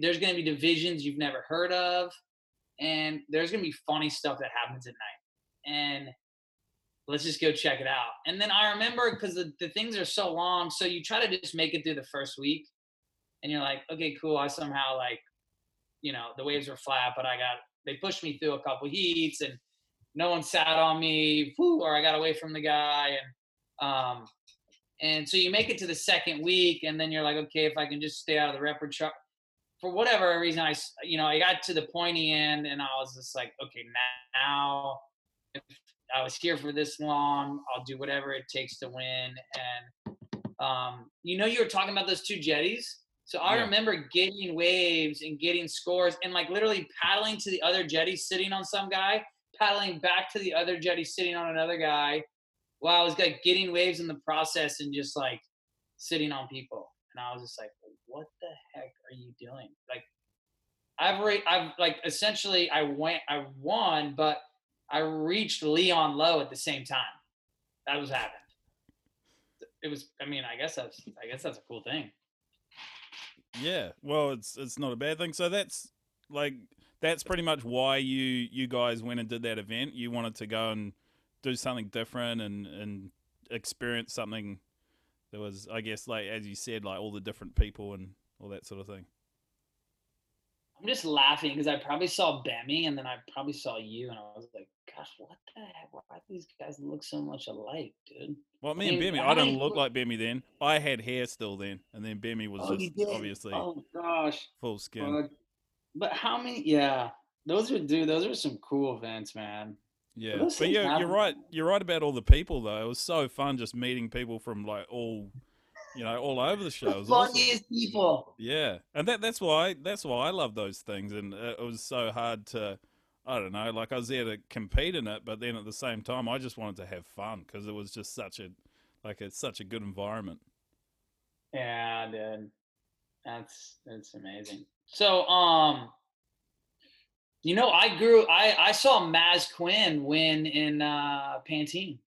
There's gonna be divisions you've never heard of, and there's gonna be funny stuff that happens at night. And let's just go check it out. And then I remember because the, the things are so long, so you try to just make it through the first week and you're like, okay, cool. I somehow like, you know, the waves were flat, but I got they pushed me through a couple heats and no one sat on me, or I got away from the guy. And um, And so you make it to the second week, and then you're like, okay, if I can just stay out of the repertoire, for whatever reason, I you know I got to the pointy end, and I was just like, okay, now if I was here for this long, I'll do whatever it takes to win. And um, you know, you were talking about those two jetties. So I yeah. remember getting waves and getting scores and like literally paddling to the other jetty sitting on some guy, paddling back to the other jetty sitting on another guy while I was like getting waves in the process and just like sitting on people. And I was just like, what the heck are you doing? Like I've re- I've like essentially I went I won, but I reached Leon Low at the same time. That was happened. It was I mean, I guess that's I guess that's a cool thing. Yeah, well, it's it's not a bad thing. So that's like that's pretty much why you you guys went and did that event. You wanted to go and do something different and and experience something that was, I guess, like as you said, like all the different people and all that sort of thing. I'm just laughing because I probably saw Bemmy and then I probably saw you and I was like, gosh, what the heck? Why do these guys look so much alike, dude? Well, me and Bemmy, I didn't look like Bemmy then. I had hair still then, and then Bemmy was oh, just obviously oh gosh full skin. Uh, but how many? Yeah, those are dude. Those are some cool events, man. Yeah, but yeah, you're right. You're right about all the people though. It was so fun just meeting people from like all you know, all over the show. Funniest awesome. people. Yeah, and that that's why that's why I love those things, and it was so hard to. I don't know, like I was there to compete in it, but then at the same time, I just wanted to have fun because it was just such a, like it's such a good environment. Yeah, dude, that's that's amazing. So, um, you know, I grew, I I saw Maz Quinn win in uh Pantene.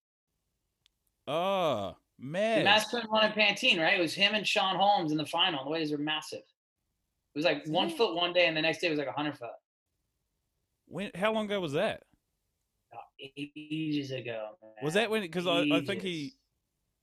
Oh, Man, Maz Quinn won in Pantene, right? It was him and Sean Holmes in the final. The waves were massive. It was like one foot one day, and the next day it was like a hundred foot. When? How long ago was that? Oh, ages ago. Man. Was that when? Because I, I think he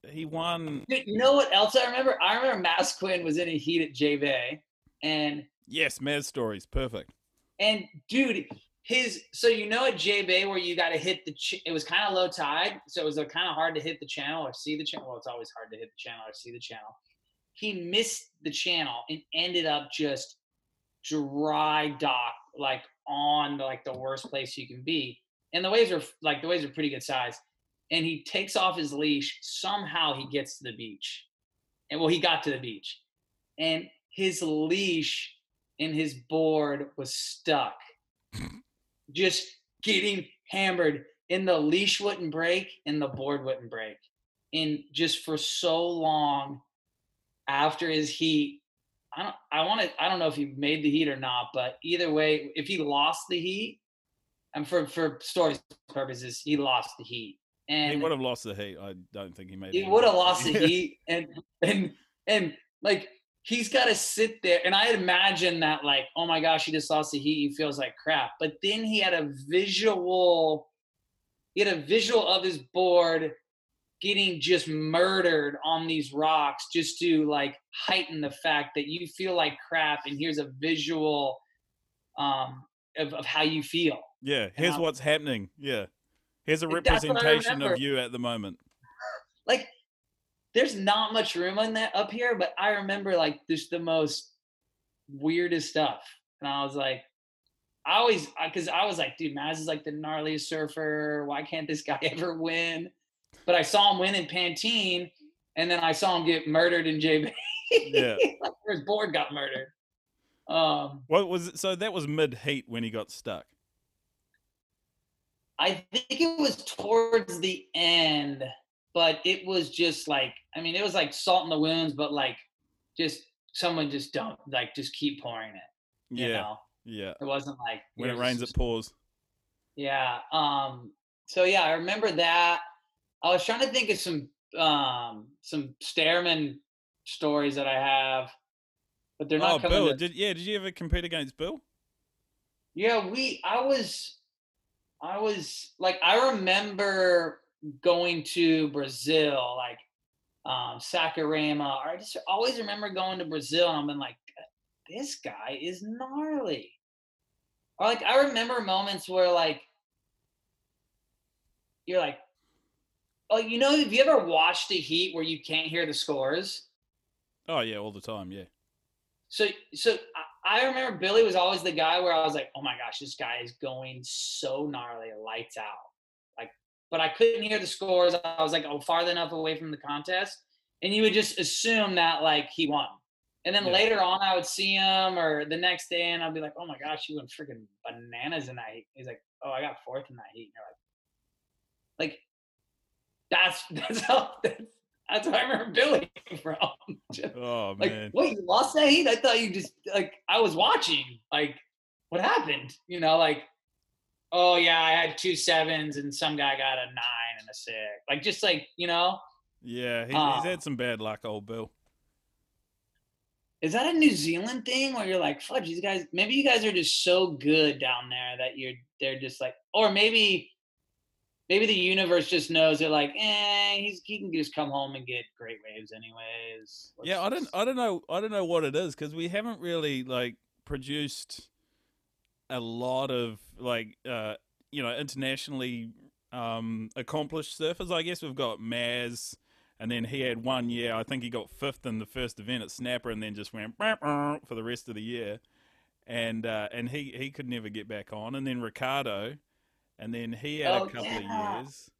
he won. You know what else I remember? I remember Maz Quinn was in a heat at J Bay, and yes, Maz stories, perfect. And dude, his so you know at J Bay where you got to hit the ch- it was kind of low tide, so it was uh, kind of hard to hit the channel or see the channel. Well, it's always hard to hit the channel or see the channel. He missed the channel and ended up just dry dock like on like the worst place you can be. And the waves are like the waves are pretty good size. And he takes off his leash. Somehow he gets to the beach. And well, he got to the beach. And his leash in his board was stuck just getting hammered and the leash wouldn't break and the board wouldn't break. And just for so long after his heat, I don't I want to I don't know if he made the heat or not, but either way, if he lost the heat, and for for story purposes, he lost the heat. And he would have lost the heat. I don't think he made. He would have lost the heat, and and and like he's got to sit there. And I imagine that, like, oh my gosh, he just lost the heat. He feels like crap. But then he had a visual, he had a visual of his board getting just murdered on these rocks just to like heighten the fact that you feel like crap. And here's a visual um, of, of how you feel. Yeah, here's what's happening. Yeah. Here's a representation of you at the moment. Like there's not much room on that up here, but I remember like just the most weirdest stuff. And I was like, I always, because I, I was like, dude, Maz is like the gnarliest surfer. Why can't this guy ever win? But I saw him win in Pantene, and then I saw him get murdered in JB. Yeah, like his board got murdered. Um, what was it? So that was mid heat when he got stuck. I think it was towards the end but it was just like I mean, it was like salt in the wounds, but like just someone just don't like just keep pouring it. You yeah. Know? Yeah. It wasn't like when it rains, just, it pours. Yeah. Um. So yeah, I remember that. I was trying to think of some um some Stairmand stories that I have, but they're not. Oh, Bill! To... Did yeah? Did you ever compete against Bill? Yeah, we. I was. I was like I remember going to Brazil, like um, Saquarema, or I just always remember going to Brazil and I've been like, this guy is gnarly. Or like I remember moments where like you're like, Oh, you know, have you ever watched the Heat where you can't hear the scores? Oh yeah, all the time. Yeah. So, so I remember Billy was always the guy where I was like, oh my gosh, this guy is going so gnarly, lights out. But I couldn't hear the scores. I was like, oh, far enough away from the contest, and you would just assume that like he won. And then yeah. later on, I would see him, or the next day, and I'd be like, "Oh my gosh, you went freaking bananas in that heat." He's like, "Oh, I got fourth in that heat." And you're like, like that's that's how that's, that's where I remember Billy from. oh man! like! Wait, you lost that heat? I thought you just like I was watching. Like, what happened? You know, like, oh yeah, I had two sevens, and some guy got a nine and a six. Like, just like you know. Yeah, he, um, he's had some bad luck, old Bill. Is that a New Zealand thing where you're like, fudge, these guys, maybe you guys are just so good down there that you're, they're just like, or maybe, maybe the universe just knows they're like, eh, he's, he can just come home and get great waves anyways. Let's yeah, I don't, I don't know, I don't know what it is because we haven't really like produced a lot of like, uh, you know, internationally um accomplished surfers. I guess we've got Maz and then he had one year. I think he got fifth in the first event at Snapper, and then just went for the rest of the year. And uh, and he he could never get back on. And then Ricardo, and then he had oh, a couple yeah. of years,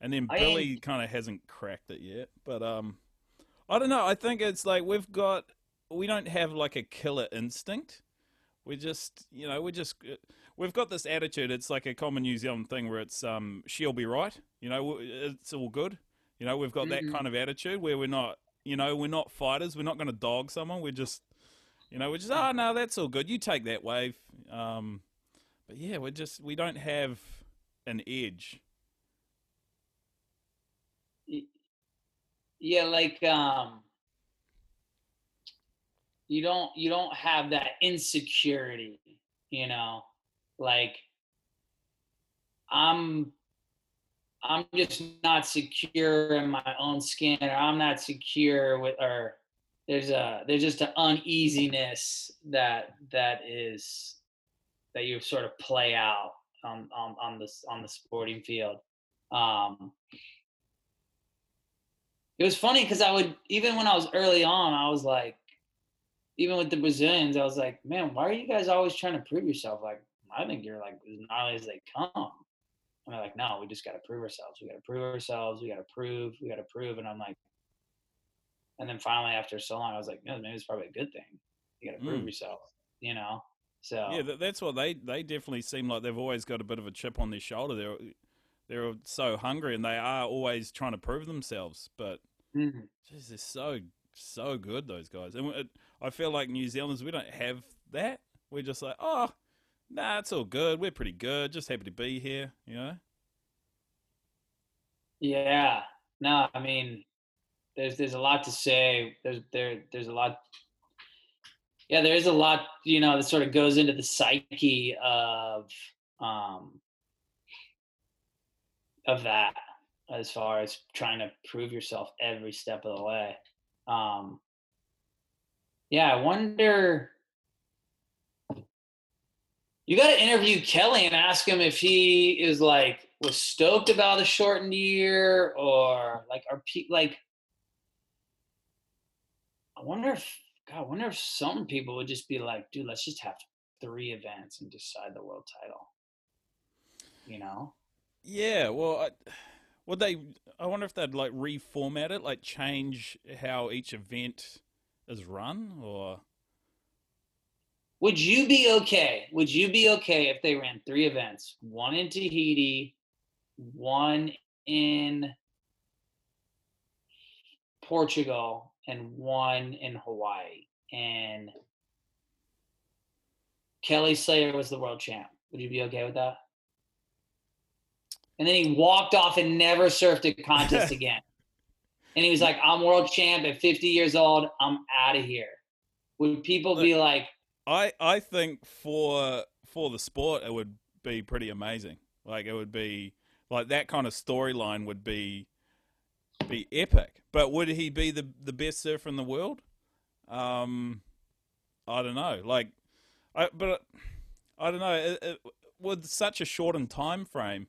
and then I Billy am... kind of hasn't cracked it yet. But um, I don't know. I think it's like we've got we don't have like a killer instinct. We just you know we just uh, we've got this attitude. It's like a common New Zealand thing where it's um she'll be right. You know it's all good you know, we've got mm-hmm. that kind of attitude where we're not, you know, we're not fighters. We're not going to dog someone. We're just, you know, we're just, oh, no, that's all good. You take that wave. Um, but yeah, we're just, we don't have an edge. Yeah, like, um, you don't, you don't have that insecurity, you know, like, I'm I'm just not secure in my own skin, or I'm not secure with, or there's a there's just an uneasiness that that is that you sort of play out on on on the on the sporting field. Um, it was funny because I would even when I was early on, I was like, even with the Brazilians, I was like, man, why are you guys always trying to prove yourself? Like, I think you're like as gnarly as they come. And they're like, no, we just got to prove ourselves. We got to prove ourselves. We got to prove. We got to prove. And I'm like, and then finally, after so long, I was like, no, maybe it's probably a good thing. You got to prove mm. yourself, you know. So yeah, that's what they they definitely seem like. They've always got a bit of a chip on their shoulder. They're they're so hungry and they are always trying to prove themselves. But mm-hmm. geez, they're so so good those guys. And I feel like New Zealanders we don't have that. We're just like, oh, nah, it's all good. We're pretty good. Just happy to be here, you know? Yeah. No, I mean, there's there's a lot to say. There's there there's a lot. Yeah, there is a lot, you know, that sort of goes into the psyche of um of that as far as trying to prove yourself every step of the way. Um yeah, I wonder you got to interview Kelly and ask him if he is like was stoked about a shortened year or like are pe- like I wonder if God, I wonder if some people would just be like, dude, let's just have three events and decide the world title. You know? Yeah. Well, I, would they? I wonder if they'd like reformat it, like change how each event is run, or would you be okay? Would you be okay if they ran three events, one in Tahiti, one in Portugal, and one in Hawaii? And Kelly Slater was the world champ. Would you be okay with that? And then he walked off and never surfed a contest again. And he was like, I'm world champ at 50 years old. I'm out of here. Would people be like, I I think for for the sport it would be pretty amazing. Like it would be like that kind of storyline would be be epic. But would he be the the best surfer in the world? Um, I don't know. Like, I but I don't know. It, it, with such a shortened time frame,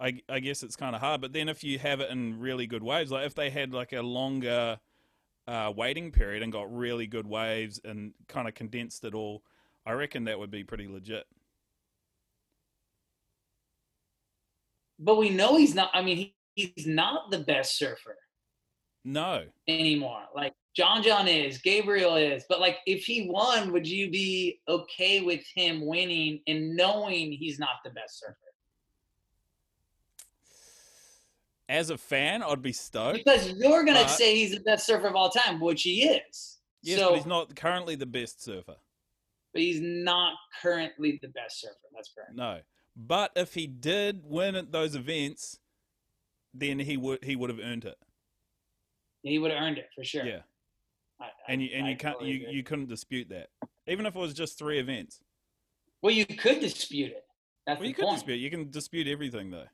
I I guess it's kind of hard. But then if you have it in really good waves, like if they had like a longer uh, waiting period and got really good waves and kind of condensed it all, I reckon that would be pretty legit. But we know he's not. I mean, he, he's not the best surfer No, anymore. Like John John is, Gabriel is. But like, if he won, would you be okay with him winning and knowing he's not the best surfer? As a fan, I'd be stoked. Because you're gonna say he's the best surfer of all time, which he is. Yes, so, but he's not currently the best surfer. but he's not currently the best surfer. That's correct. No, but if he did win at those events, then he would he would have earned it. He would have earned it for sure. Yeah, I- and you and I you can't totally you, agree. you couldn't dispute that, even if it was just three events. Well, you could dispute it. That's Well, you could point. dispute. You can dispute everything though.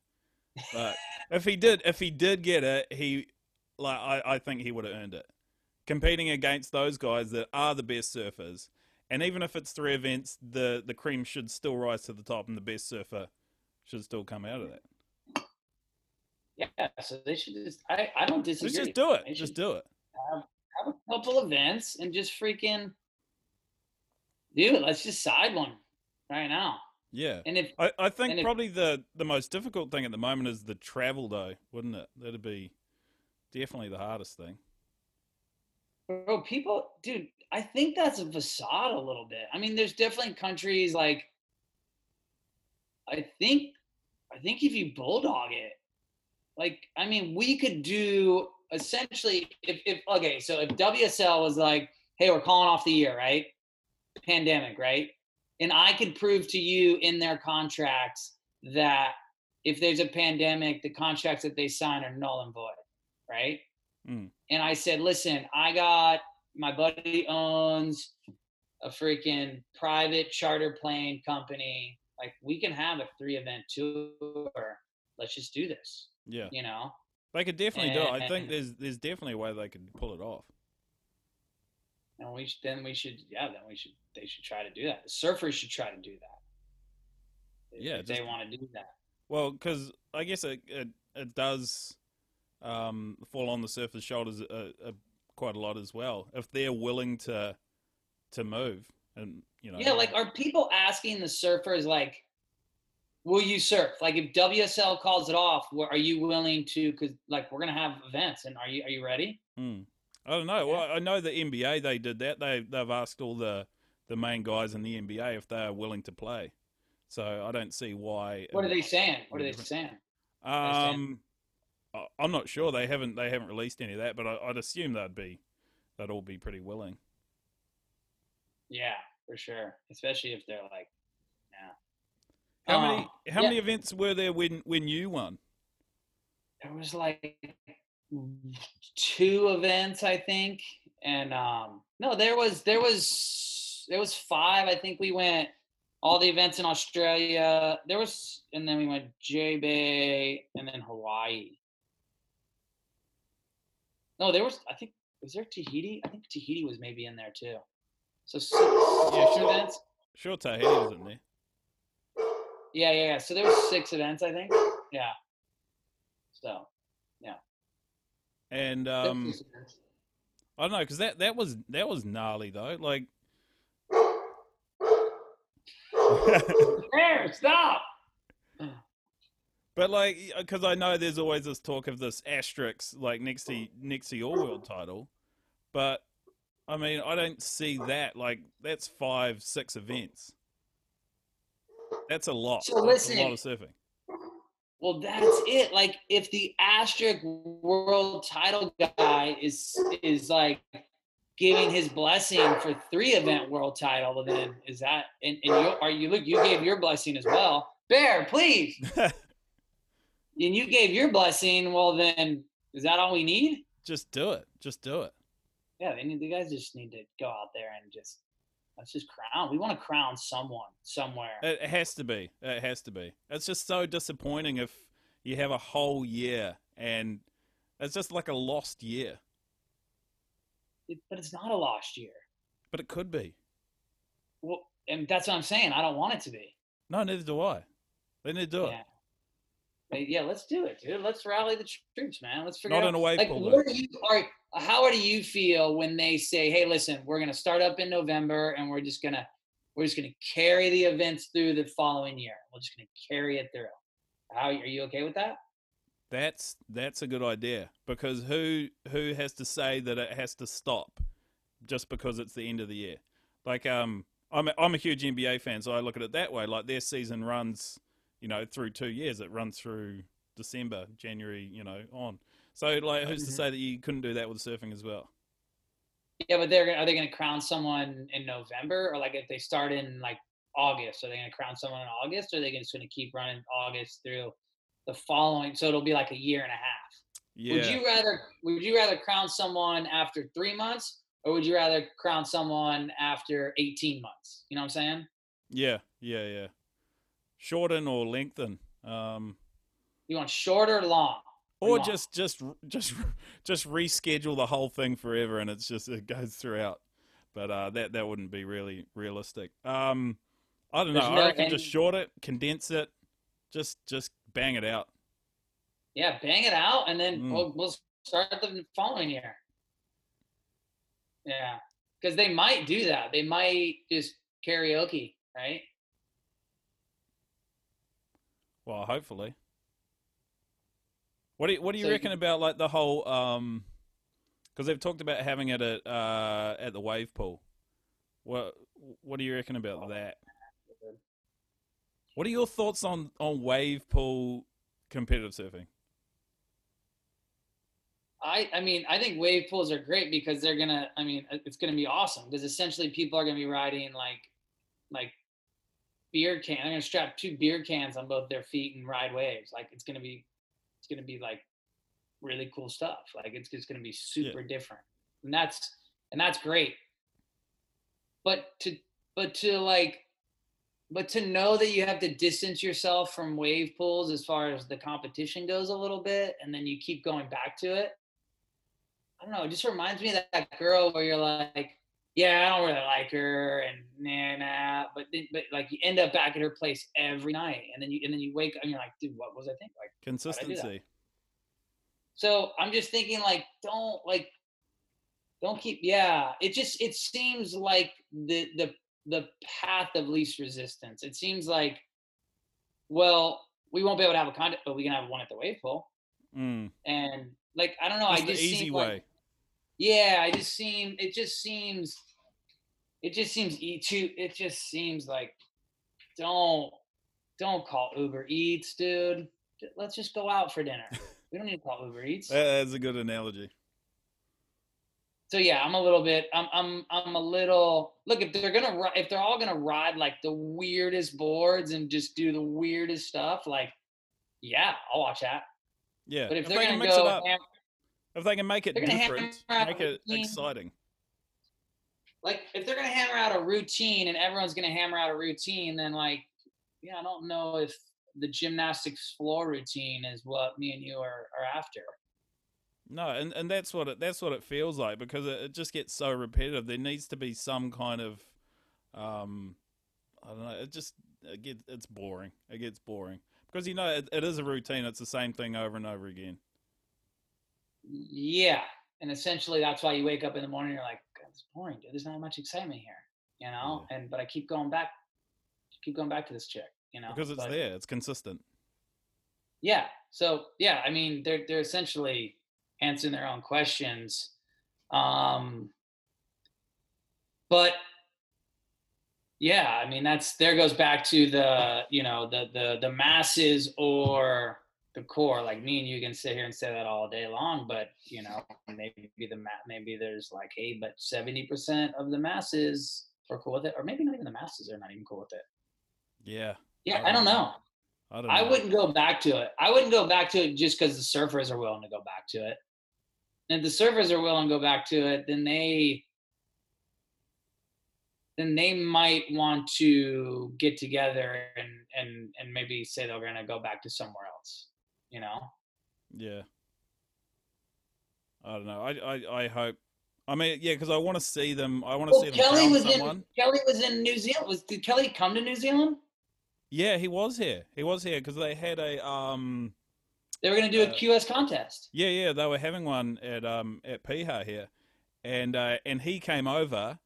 But if he did, if he did get it, he like I, I think he would have earned it. Competing against those guys that are the best surfers, and even if it's three events, the the cream should still rise to the top, and the best surfer should still come out of that. Yeah, so they should just. I, I don't disagree. Let's just do it. Just do it. have, have a couple events and just freaking do it. Let's just side one right now. Yeah. And if I, I think And if- probably the, the most difficult thing at the moment is the travel, though, wouldn't it? That'd be definitely the hardest thing. bro, people, dude, I think that's a facade a little bit. I mean, there's definitely countries like. I think, I think if you bulldog it, like, I mean, we could do essentially if, if okay, so if WSL was like, hey, we're calling off the year, right? Pandemic, right? And I could prove to you in their contracts that if there's a pandemic, the contracts that they sign are null and void, right? Mm. And I said, listen, I got my buddy owns a freaking private charter plane company. Like we can have a three event tour. Let's just do this. Yeah. You know? They could definitely do it. I think there's there's definitely a way they could pull it off. And we then we should yeah, then we should they should try to do that. The surfers should try to do that. If- Yeah, if they want to do that. Well, because I guess it, it, it does um, fall on the surfer's shoulders uh, uh, quite a lot as well. If they're willing to to move and, you know. Yeah, like are people asking the surfers like, "Will you surf?" Like if WSL calls it off, are you willing to? Because like we're gonna have events, and are you are you ready? Hmm. I don't know. Well, I know the NBA they did that. They they've asked all the the main guys in the NBA if they are willing to play. So I don't see why. What are they saying? What are they saying? Um, I'm not sure. They haven't they haven't released any of that, but I, I'd assume they'd be they'd all be pretty willing. Yeah, for sure. Especially if they're like, yeah. How many Um, how yeah. many events were there when when you won? There was like two events, I think, and um, no, there was there was there was five. I think we went all the events in Australia. There was, and then we went J Bay and then Hawaii. No, there was. I think was there Tahiti. I think Tahiti was maybe in there too. So six, Yeah, sure. events. Sure, Tahiti was in there. Yeah, yeah, yeah. So there was six events, I think. Yeah. So And um. I don't know because that that was that was gnarly though. Like, there, stop. but like because I know there's always this talk of this asterisk like next to next to your world title, but I mean I don't see that like that's five six events. That's a lot. So That's a lot of surfing. Well, that's it. Like, if the asterisk world title guy is is like giving his blessing for three event world title, then is that and, and you are you look you gave your blessing as well. Bear, please. And you gave your blessing. Well, then is that all we need? Just do it. Just do it. Yeah, they need the guys just need to go out there and just let's just crown. We want to crown someone somewhere. It has to be. It has to be. It's just so disappointing if you have a whole year and it's just like a lost year. It- but it's not a lost year. But it could be. Well, and that's what I'm saying. I don't want it to be. No, neither do I. They need to do it. Yeah. yeah, let's do it, dude. Let's rally the troops, man. Let's figure Not out in a wave like what are you are how do you feel when they say, "Hey, listen, we're going to start up in November and we're just going to we're just going to carry the events through the following year. We're just going to carry it through." How are you okay with that? That's that's a good idea because who who has to say that it has to stop just because it's the end of the year? Like um I'm a, I'm a huge NBA fan, so I look at it that way. Like their season runs, you know, through two years. It runs through December, January, you know, on. So like, who's to Mhm. say that you couldn't do that with surfing as well? Yeah, but they're gonna, are they going to crown someone in November or like if they start in like August, are they going to crown someone in August or are they just going to keep running August through the following so it'll be like a year and a half? Yeah, Would you rather would you rather crown someone after 3 months or would you rather crown someone after 18 months? You know what I'm saying? yeah, yeah, yeah. Shorten or lengthen, um, You want short or long? Or just just just just reschedule the whole thing forever, and it's just it goes throughout. But uh, that that wouldn't be really realistic. Um, I don't know. There's I no reckon just short it, condense it, just just bang it out. Yeah, bang it out and then Mm. we'll, we'll start the following year. Yeah. Cuz they might do that. They might just karaoke, right? Well, hopefully. What do you, what do you So reckon can- about like the whole um because they've talked about having it at uh at the wave pool. What what do you reckon about that? What are your thoughts on on wave pool competitive surfing? I I mean, I think wave pools are great because they're going to I mean, it's to be awesome because essentially people are going to be riding like like beer can. They're going to strap two beer cans on both their feet and ride waves. Like it's going to be it's going to be like really cool stuff. Like it's just going to be super different. And that's and that's great. But to but to like but to know that you have to distance yourself from wave pools as far as the competition goes a little bit and then you keep going back to it I don't know. It just reminds me of that girl where you're like, yeah, I don't really like her, and nah, nah. But then, but like you end up back at her place every night, and then you and then you wake up and you're like, dude, what was I thinking? Like, Consistency. so I'm just thinking like, don't like, don't keep. Yeah, it just it seems like the the the path of least resistance. It seems like, well, we won't be able to have a contest, but we can have one at the wave pool, Mm. and like I don't know. I the just easy seem way. like yeah i just seem it just seems it just seems e too it just seems like don't don't call uber eats dude let's just go out for dinner we don't need to call uber eats That's a good analogy. so yeah i'm a little bit i'm i'm i'm a little look if they're gonna if they're all gonna ride like the weirdest boards and just do the weirdest stuff like yeah i'll watch that Yeah. but if, if they're they gonna go it up, ham- if they can make it they're gonna hammer different, make it exciting. Like if they're gonna hammer out a routine and everyone's gonna hammer out a routine, then like, yeah, I don't know if the gymnastics floor routine is what me and you are, are after. No, and, and that's what it that's what it feels like because it, it just gets so repetitive. There needs to be some kind of, um, I don't know. It just it gets it's boring. It gets boring because you know it, it is a routine. It's the same thing over and over again. Yeah, and essentially that's why you wake up in the morning. You're like, it's boring, dude. There's not much excitement here, you know. And but I keep going back, keep going back to this chick, you know, Because it's but- there. It's consistent. Yeah. So yeah, I mean, they're they're essentially answering their own questions. Um, but yeah, I mean, that's there goes back to the you know the the the masses or the core. Like me and you can sit here and say that all day long, but you know, maybe the ma- maybe there's like, hey, but seventy percent of the masses are cool with it, or maybe not even the masses are not even cool with it. Yeah. Yeah, I I don't don't know. know. I don't. I wouldn't go back to it. I wouldn't go back to it just because the surfers are willing to go back to it. And if the surfers are willing to go back to it, then they then they might want to get together and and and maybe say they're gonna go back to somewhere else. You know? Yeah. I don't know. I I, I hope. I mean, yeah, because I want to see them. I want to Well, see them Kelly crown was someone. in Kelly was in New Zealand. Was did Kelly come to New Zealand? Yeah, he was here. He was here because they had a um. They were going to do a Uh, QS contest. Yeah, yeah, they were having one at um at Piha here, and uh, and he came over,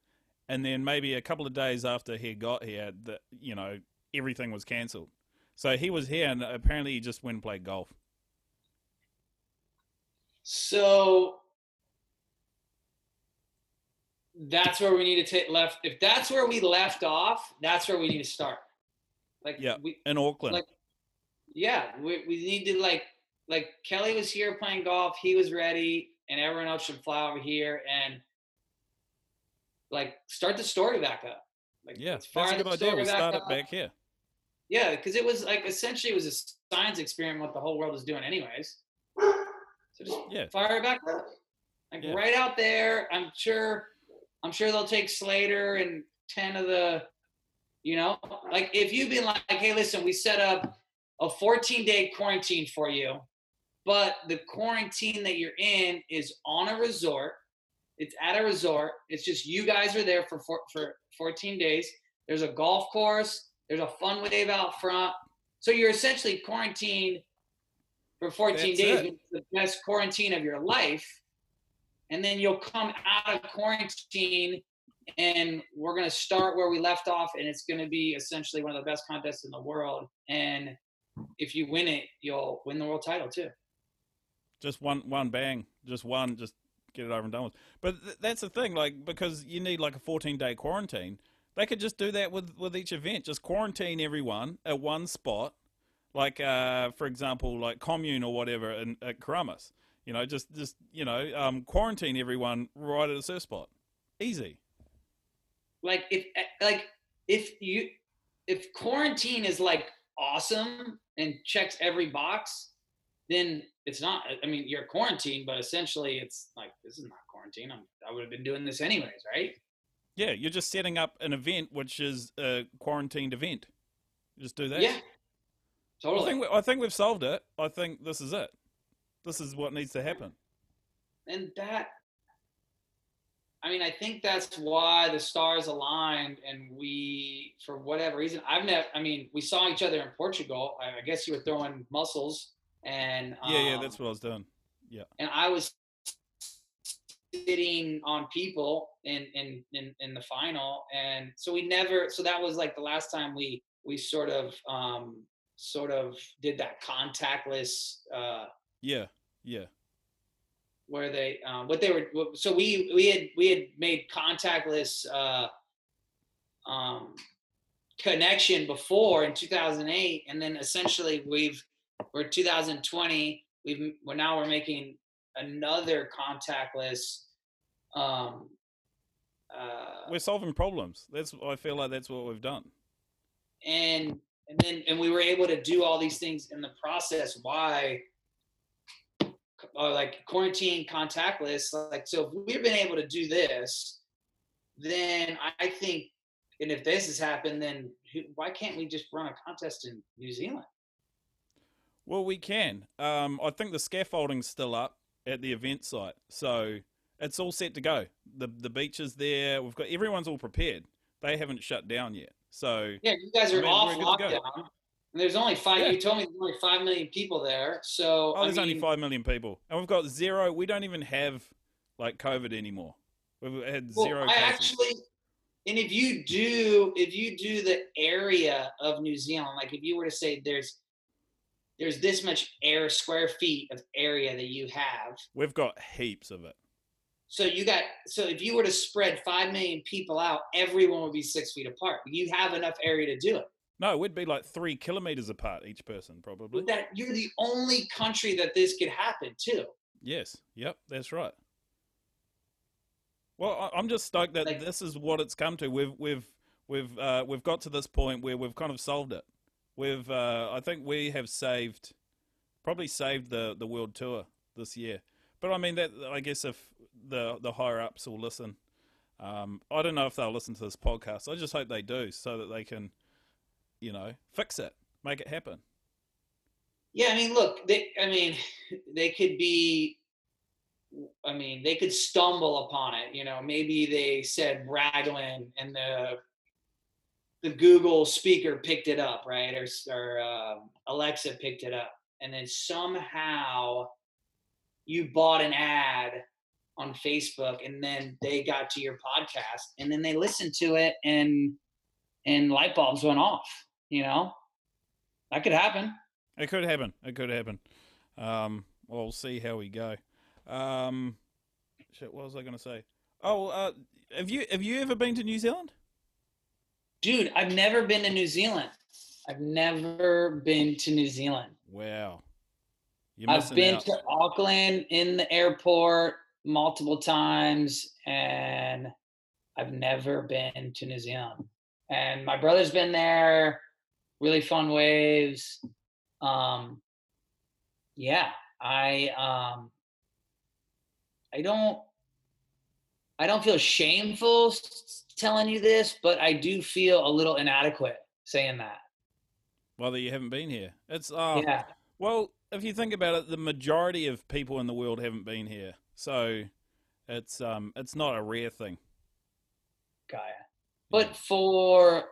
and then maybe a couple of days after he got here, that you know everything was cancelled. So he was here, and apparently he just went and played golf. So that's where we need to take left. If that's where we left off, that's where we need to start. Like Yeah. we in Auckland. like yeah, we, we need to like like Kelly was here playing golf, he was ready, and everyone else should fly over here and like start the story back up. Like yeah, that's a good idea. We'll start up. it back here. Yeah, because it was like essentially it was a science experiment what the whole world was doing anyways. So just Yeah. fire it back up. Like Yeah. right out there. I'm sure I'm sure they'll take Slater and ten of the you know, like if you've been like, hey, listen, we set up a 14 day quarantine for you, but the quarantine that you're in is on a resort. It's at a resort. It's just you guys are there for four, for 14 days. There's a golf course. There's a fun wave out front. So you're essentially quarantined for 14 That's days. it. the best quarantine of your life. And then you'll come out of quarantine and we're going to start where we left off. And it's going to be essentially one of the best contests in the world. And if you win it, you'll win the world title too. Just one one bang, just one, just get it over and done with. But th- that's the thing, like because you need like a 14 day quarantine. They could just do that with with each event. Just quarantine everyone at one spot, like uh, for example, like commune or whatever in, at Keramas. You know, just just you know, um, quarantine everyone right at a surf spot. Easy. like if eh, like if you if quarantine is like awesome and checks every box then it's not i mean you're quarantined but essentially it's like this is not quarantine I'm, i would have been doing this anyways right Yeah, you're just setting up an event which is a quarantined event. Just do that. yeah I think we, I think we've solved it. I think this is it. This is what needs to happen. and that i mean i think that's why the stars aligned and we for whatever reason i've never i mean we saw each other in portugal i, I guess you were throwing mussels and Yeah, yeah, um, that's what I was doing. Yeah. And I was sitting on people in, in in in the final, and so we never. So that was like the last time we we sort of um sort of did that contactless uh Yeah, yeah. where they um what they were so we we had we had made contactless uh um connection before in 2008 and then essentially we've we're 2020 we've we're now we're making another contactless um uh We're solving problems. That's I feel like that's what we've done. and and then and we were able to do all these things in the process why uh, like quarantine contactless like so if we've been able to do this then i think and if this has happened then why can't we just run a contest in new zealand Well, we can. Um, I think the scaffolding's still up at the event site, so it's all set to go. the The beach is there. We've got everyone's all prepared. They haven't shut down yet, so yeah you guys are I mean, off we're good to go. lockdown and there's only five Yeah. you told me there's only five million people there so oh, there's I only five million people, and we've got zero. We don't even have like COVID anymore. We've had Well, zero I cases. actually, and if you do, if you do the area of New Zealand, like if you were to say there's there's this much air square feet of area that you have, We've got heaps of it. So you got so if you were to spread five million people out, everyone would be six feet apart. You have enough area to do it. No, we'd be like three kilometers apart each person, probably. But that you're the only country that this could happen to. Yes. Yep. That's right. Well, I- I'm just stoked that Like- this is what it's come to. We've we've we've uh, we've got to this point where we've kind of solved it. We've uh, I think we have saved, probably saved the the world tour this year. But I mean that I guess if the the higher ups will listen, um, I don't know if they'll listen to this podcast. I just hope they do, so that they can, you know, fix it, make it happen. Yeah, I mean, look, they, I mean, they could be, I mean, they could stumble upon it. You know, maybe they said Raglan and the the Google speaker picked it up, right? Or, or uh, Alexa picked it up. And then somehow you bought an ad on Facebook and then they got to your podcast and then they listened to it and and light bulbs went off, you know? That could happen. It could happen. It could happen. Um, well, we'll see how we go. Um, shit, what was I going to say? Oh, uh, have you have you ever been to New Zealand? Dude, I've never been to New Zealand. I've never been to New Zealand. Wow. I've been out. to Auckland in the airport multiple times, and I've never been to New Zealand. And my brother's been there. Really fun waves. Um, yeah, I um, I don't I don't feel shameful telling you this, but I do feel a little inadequate saying that. Well, that you haven't been here. It's uh, yeah. Well, if you think about it, the majority of people in the world haven't been here, so it's um, it's not a rare thing. Gaia, but for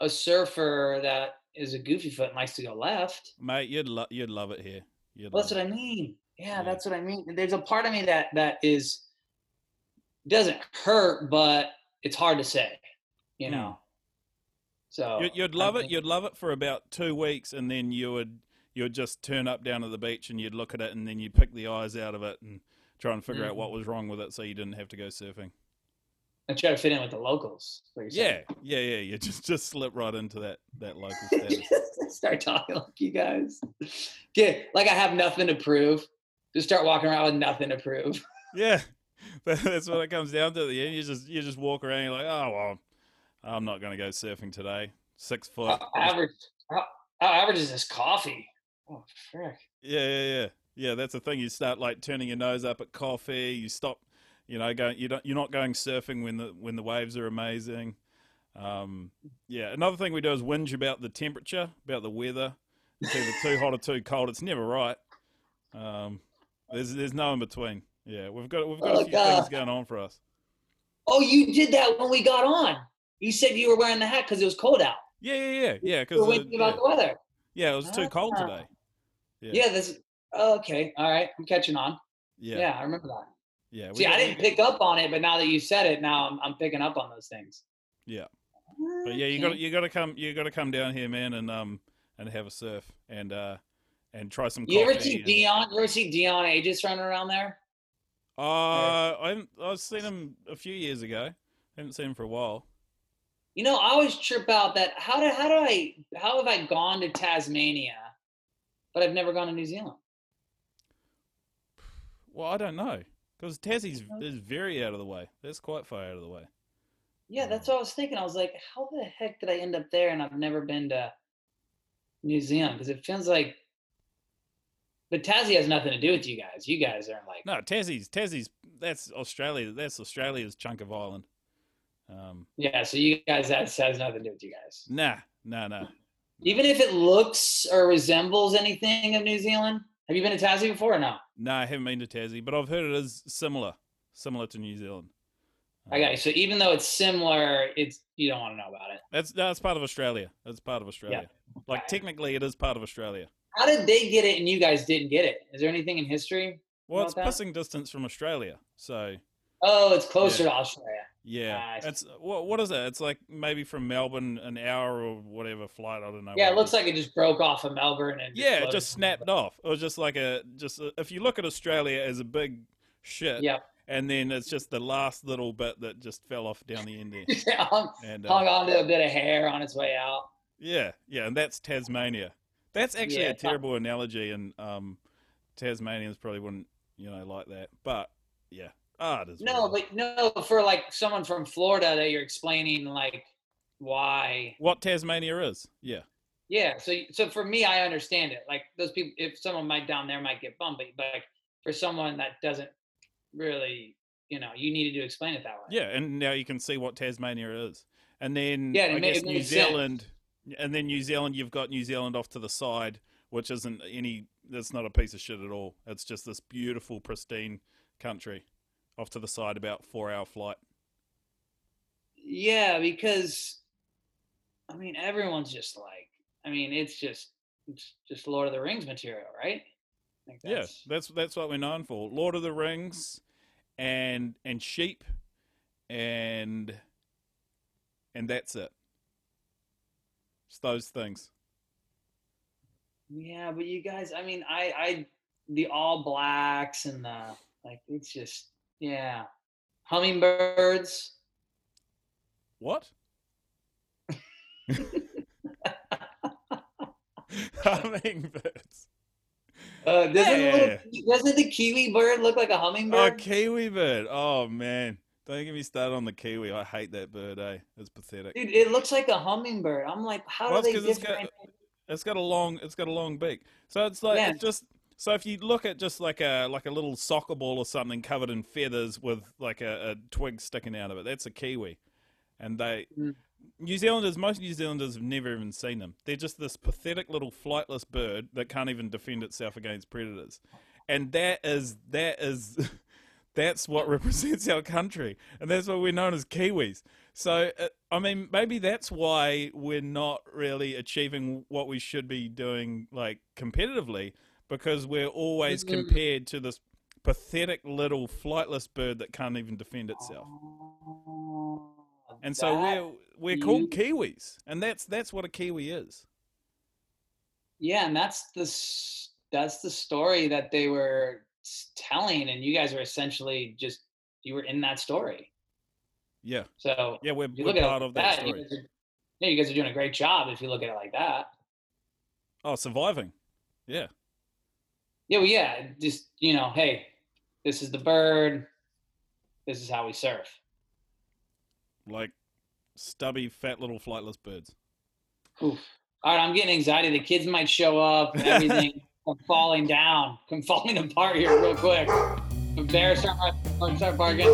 a surfer that is a goofy foot and likes to go left, mate, you'd lo- you'd love it here. You'd that's what it. I mean. Yeah, yeah, that's what I mean. There's a part of me that that is doesn't hurt, but it's hard to say, you hmm. know. Mm. So you'd love it. You'd love it for about two weeks, and then you would you would just turn up down at the beach and you'd look at it, and then you'd pick the eyes out of it and try and figure mm. out what was wrong with it, so you didn't have to go surfing. And try to fit in with the locals. Yeah, yeah, yeah. You just just slip right into that that local status. start talking like you guys. Get like I have nothing to prove. Just start walking around with nothing to prove. Yeah, that's what it comes down to. At the end, you just you just walk around. You're like, oh well, I'm not going to go surfing today. Six foot. How average. How, how average is this coffee? Oh frick. Yeah, yeah, yeah, yeah. That's the thing. You start like turning your nose up at coffee. You stop. You know, going. You don't. You're not going surfing when the when the waves are amazing. Um, yeah. Another thing we do is whinge about the temperature, about the weather. It's either too hot or too cold. It's never right. Um, there's there's no in between. Yeah, we've got we've got oh, a few God. things going on for us. Oh, you did that when we got on. You said you were wearing the hat because it was cold out. Yeah, yeah, yeah, yeah. Because we're thinking about yeah. the weather. Yeah, it was too cold ah. today. Yeah. yeah this. Oh, okay. All right. I'm catching on. Yeah. Yeah, I remember that. Yeah. See, I didn't pick up on it, but now that you said it, now I'm, I'm picking up on those things. Yeah. But yeah, you got you got to come you got to come down here, man, and um and have a surf and uh and try some. You ever see and, Dion? You ever see Dion Agius running around there? Uh, I I've seen him a few years ago. I haven't seen him for a while. You know, I always trip out that how do how do I how have I gone to Tasmania, but I've never gone to New Zealand? Well, I don't know because Tassie's is very out of the way. That's quite far out of the way. Yeah, that's what I was thinking. I was like, how the heck did I end up there and I've never been to New Zealand? Because it feels like but Tassie has nothing to do with you guys. You guys are like no Tassie's Tassie's that's Australia. That's Australia's chunk of island. Um, yeah, so you guys that has nothing to do with you guys. Nah, nah. Nah. Even if it looks or resembles anything of New Zealand, have you been to Tassie before or no? No, I haven't been to Tassie, but I've heard it is similar, similar to New Zealand. Okay, so even though it's similar, it's you don't want to know about it. That's that's part of Australia. That's part of Australia. Yeah. Like technically, it is part of Australia. How did they get it and you guys didn't get it? Is there anything in history? Well, it's that? pissing distance from Australia, so. Oh, it's closer yeah. to Australia. Yeah, ah, it's what what is it? It's like maybe from Melbourne, an hour or whatever flight. I don't know. Yeah, it looks like it just broke off of Melbourne and. Yeah, it just snapped off. It was just like a just a, if you look at Australia as a big shit. Yeah. And then it's just the last little bit that just fell off down the end there. yeah, hung, and, uh, hung on to a bit of hair on its way out. Yeah, yeah, and that's Tasmania. That's actually yeah, a terrible analogy, and um, Tasmanians probably wouldn't, you know, like that. But yeah, ah, oh, no, but no, for like someone from Florida that you're explaining like why what Tasmania is. Yeah. Yeah. So, so for me, I understand it. Like those people, if someone might down there might get bumpy, but like for someone that doesn't really, you know, you needed to explain it that way. Yeah, and now you can see what Tasmania is, and then yeah, I guess New Zealand. Sense and then New Zealand, you've got New Zealand off to the side, which isn't any. That's not a piece of shit at all. It's just this beautiful, pristine country off to the side, about four hour flight. Yeah, because I mean, everyone's just like, I mean, it's just, it's just Lord of the Rings material, right? Like yeah, that's that's what we're known for. Lord of the Rings, and and sheep, and and that's it. It's those things. Yeah, but you guys, I mean, I, I, the All Blacks and the like, it's just, yeah, hummingbirds. What? hummingbirds. Uh, doesn't, yeah. little, doesn't the kiwi bird look like a hummingbird? Oh, kiwi bird. Oh man, don't get me started on the kiwi. I hate that bird. Eh, it's pathetic. Dude, it looks like a hummingbird. I'm like, how well, do they it's got, it's got a long, it's got a long beak. So it's like yeah. it's just. So if you look at just like a like a little soccer ball or something covered in feathers with like a, a twig sticking out of it, that's a kiwi, and they mm. New Zealanders, most New Zealanders have never even seen them. They're just this pathetic little flightless bird that can't even defend itself against predators, and that is that is that's what represents our country, and that's what we're known as Kiwis. So, uh, I mean, maybe that's why we're not really achieving what we should be doing, like competitively, because we're always compared to this pathetic little flightless bird that can't even defend itself. Oh and so we're we're called Kiwis, and that's that's what a Kiwi is. Yeah, and that's the that's the story that they were telling, and you guys were essentially just you were in that story. Yeah. So yeah, we're, we're part of that, that story. You are, yeah, you guys are doing a great job if you look at it like that. Oh, surviving. Yeah. Yeah, well, yeah. Just you know, hey, this is the bird. This is how we surf like stubby, fat little flightless birds. Oof. All right, I'm getting anxiety. The kids might show up. Everything I'm falling down, I'm falling apart here real quick. Bear start, start barking.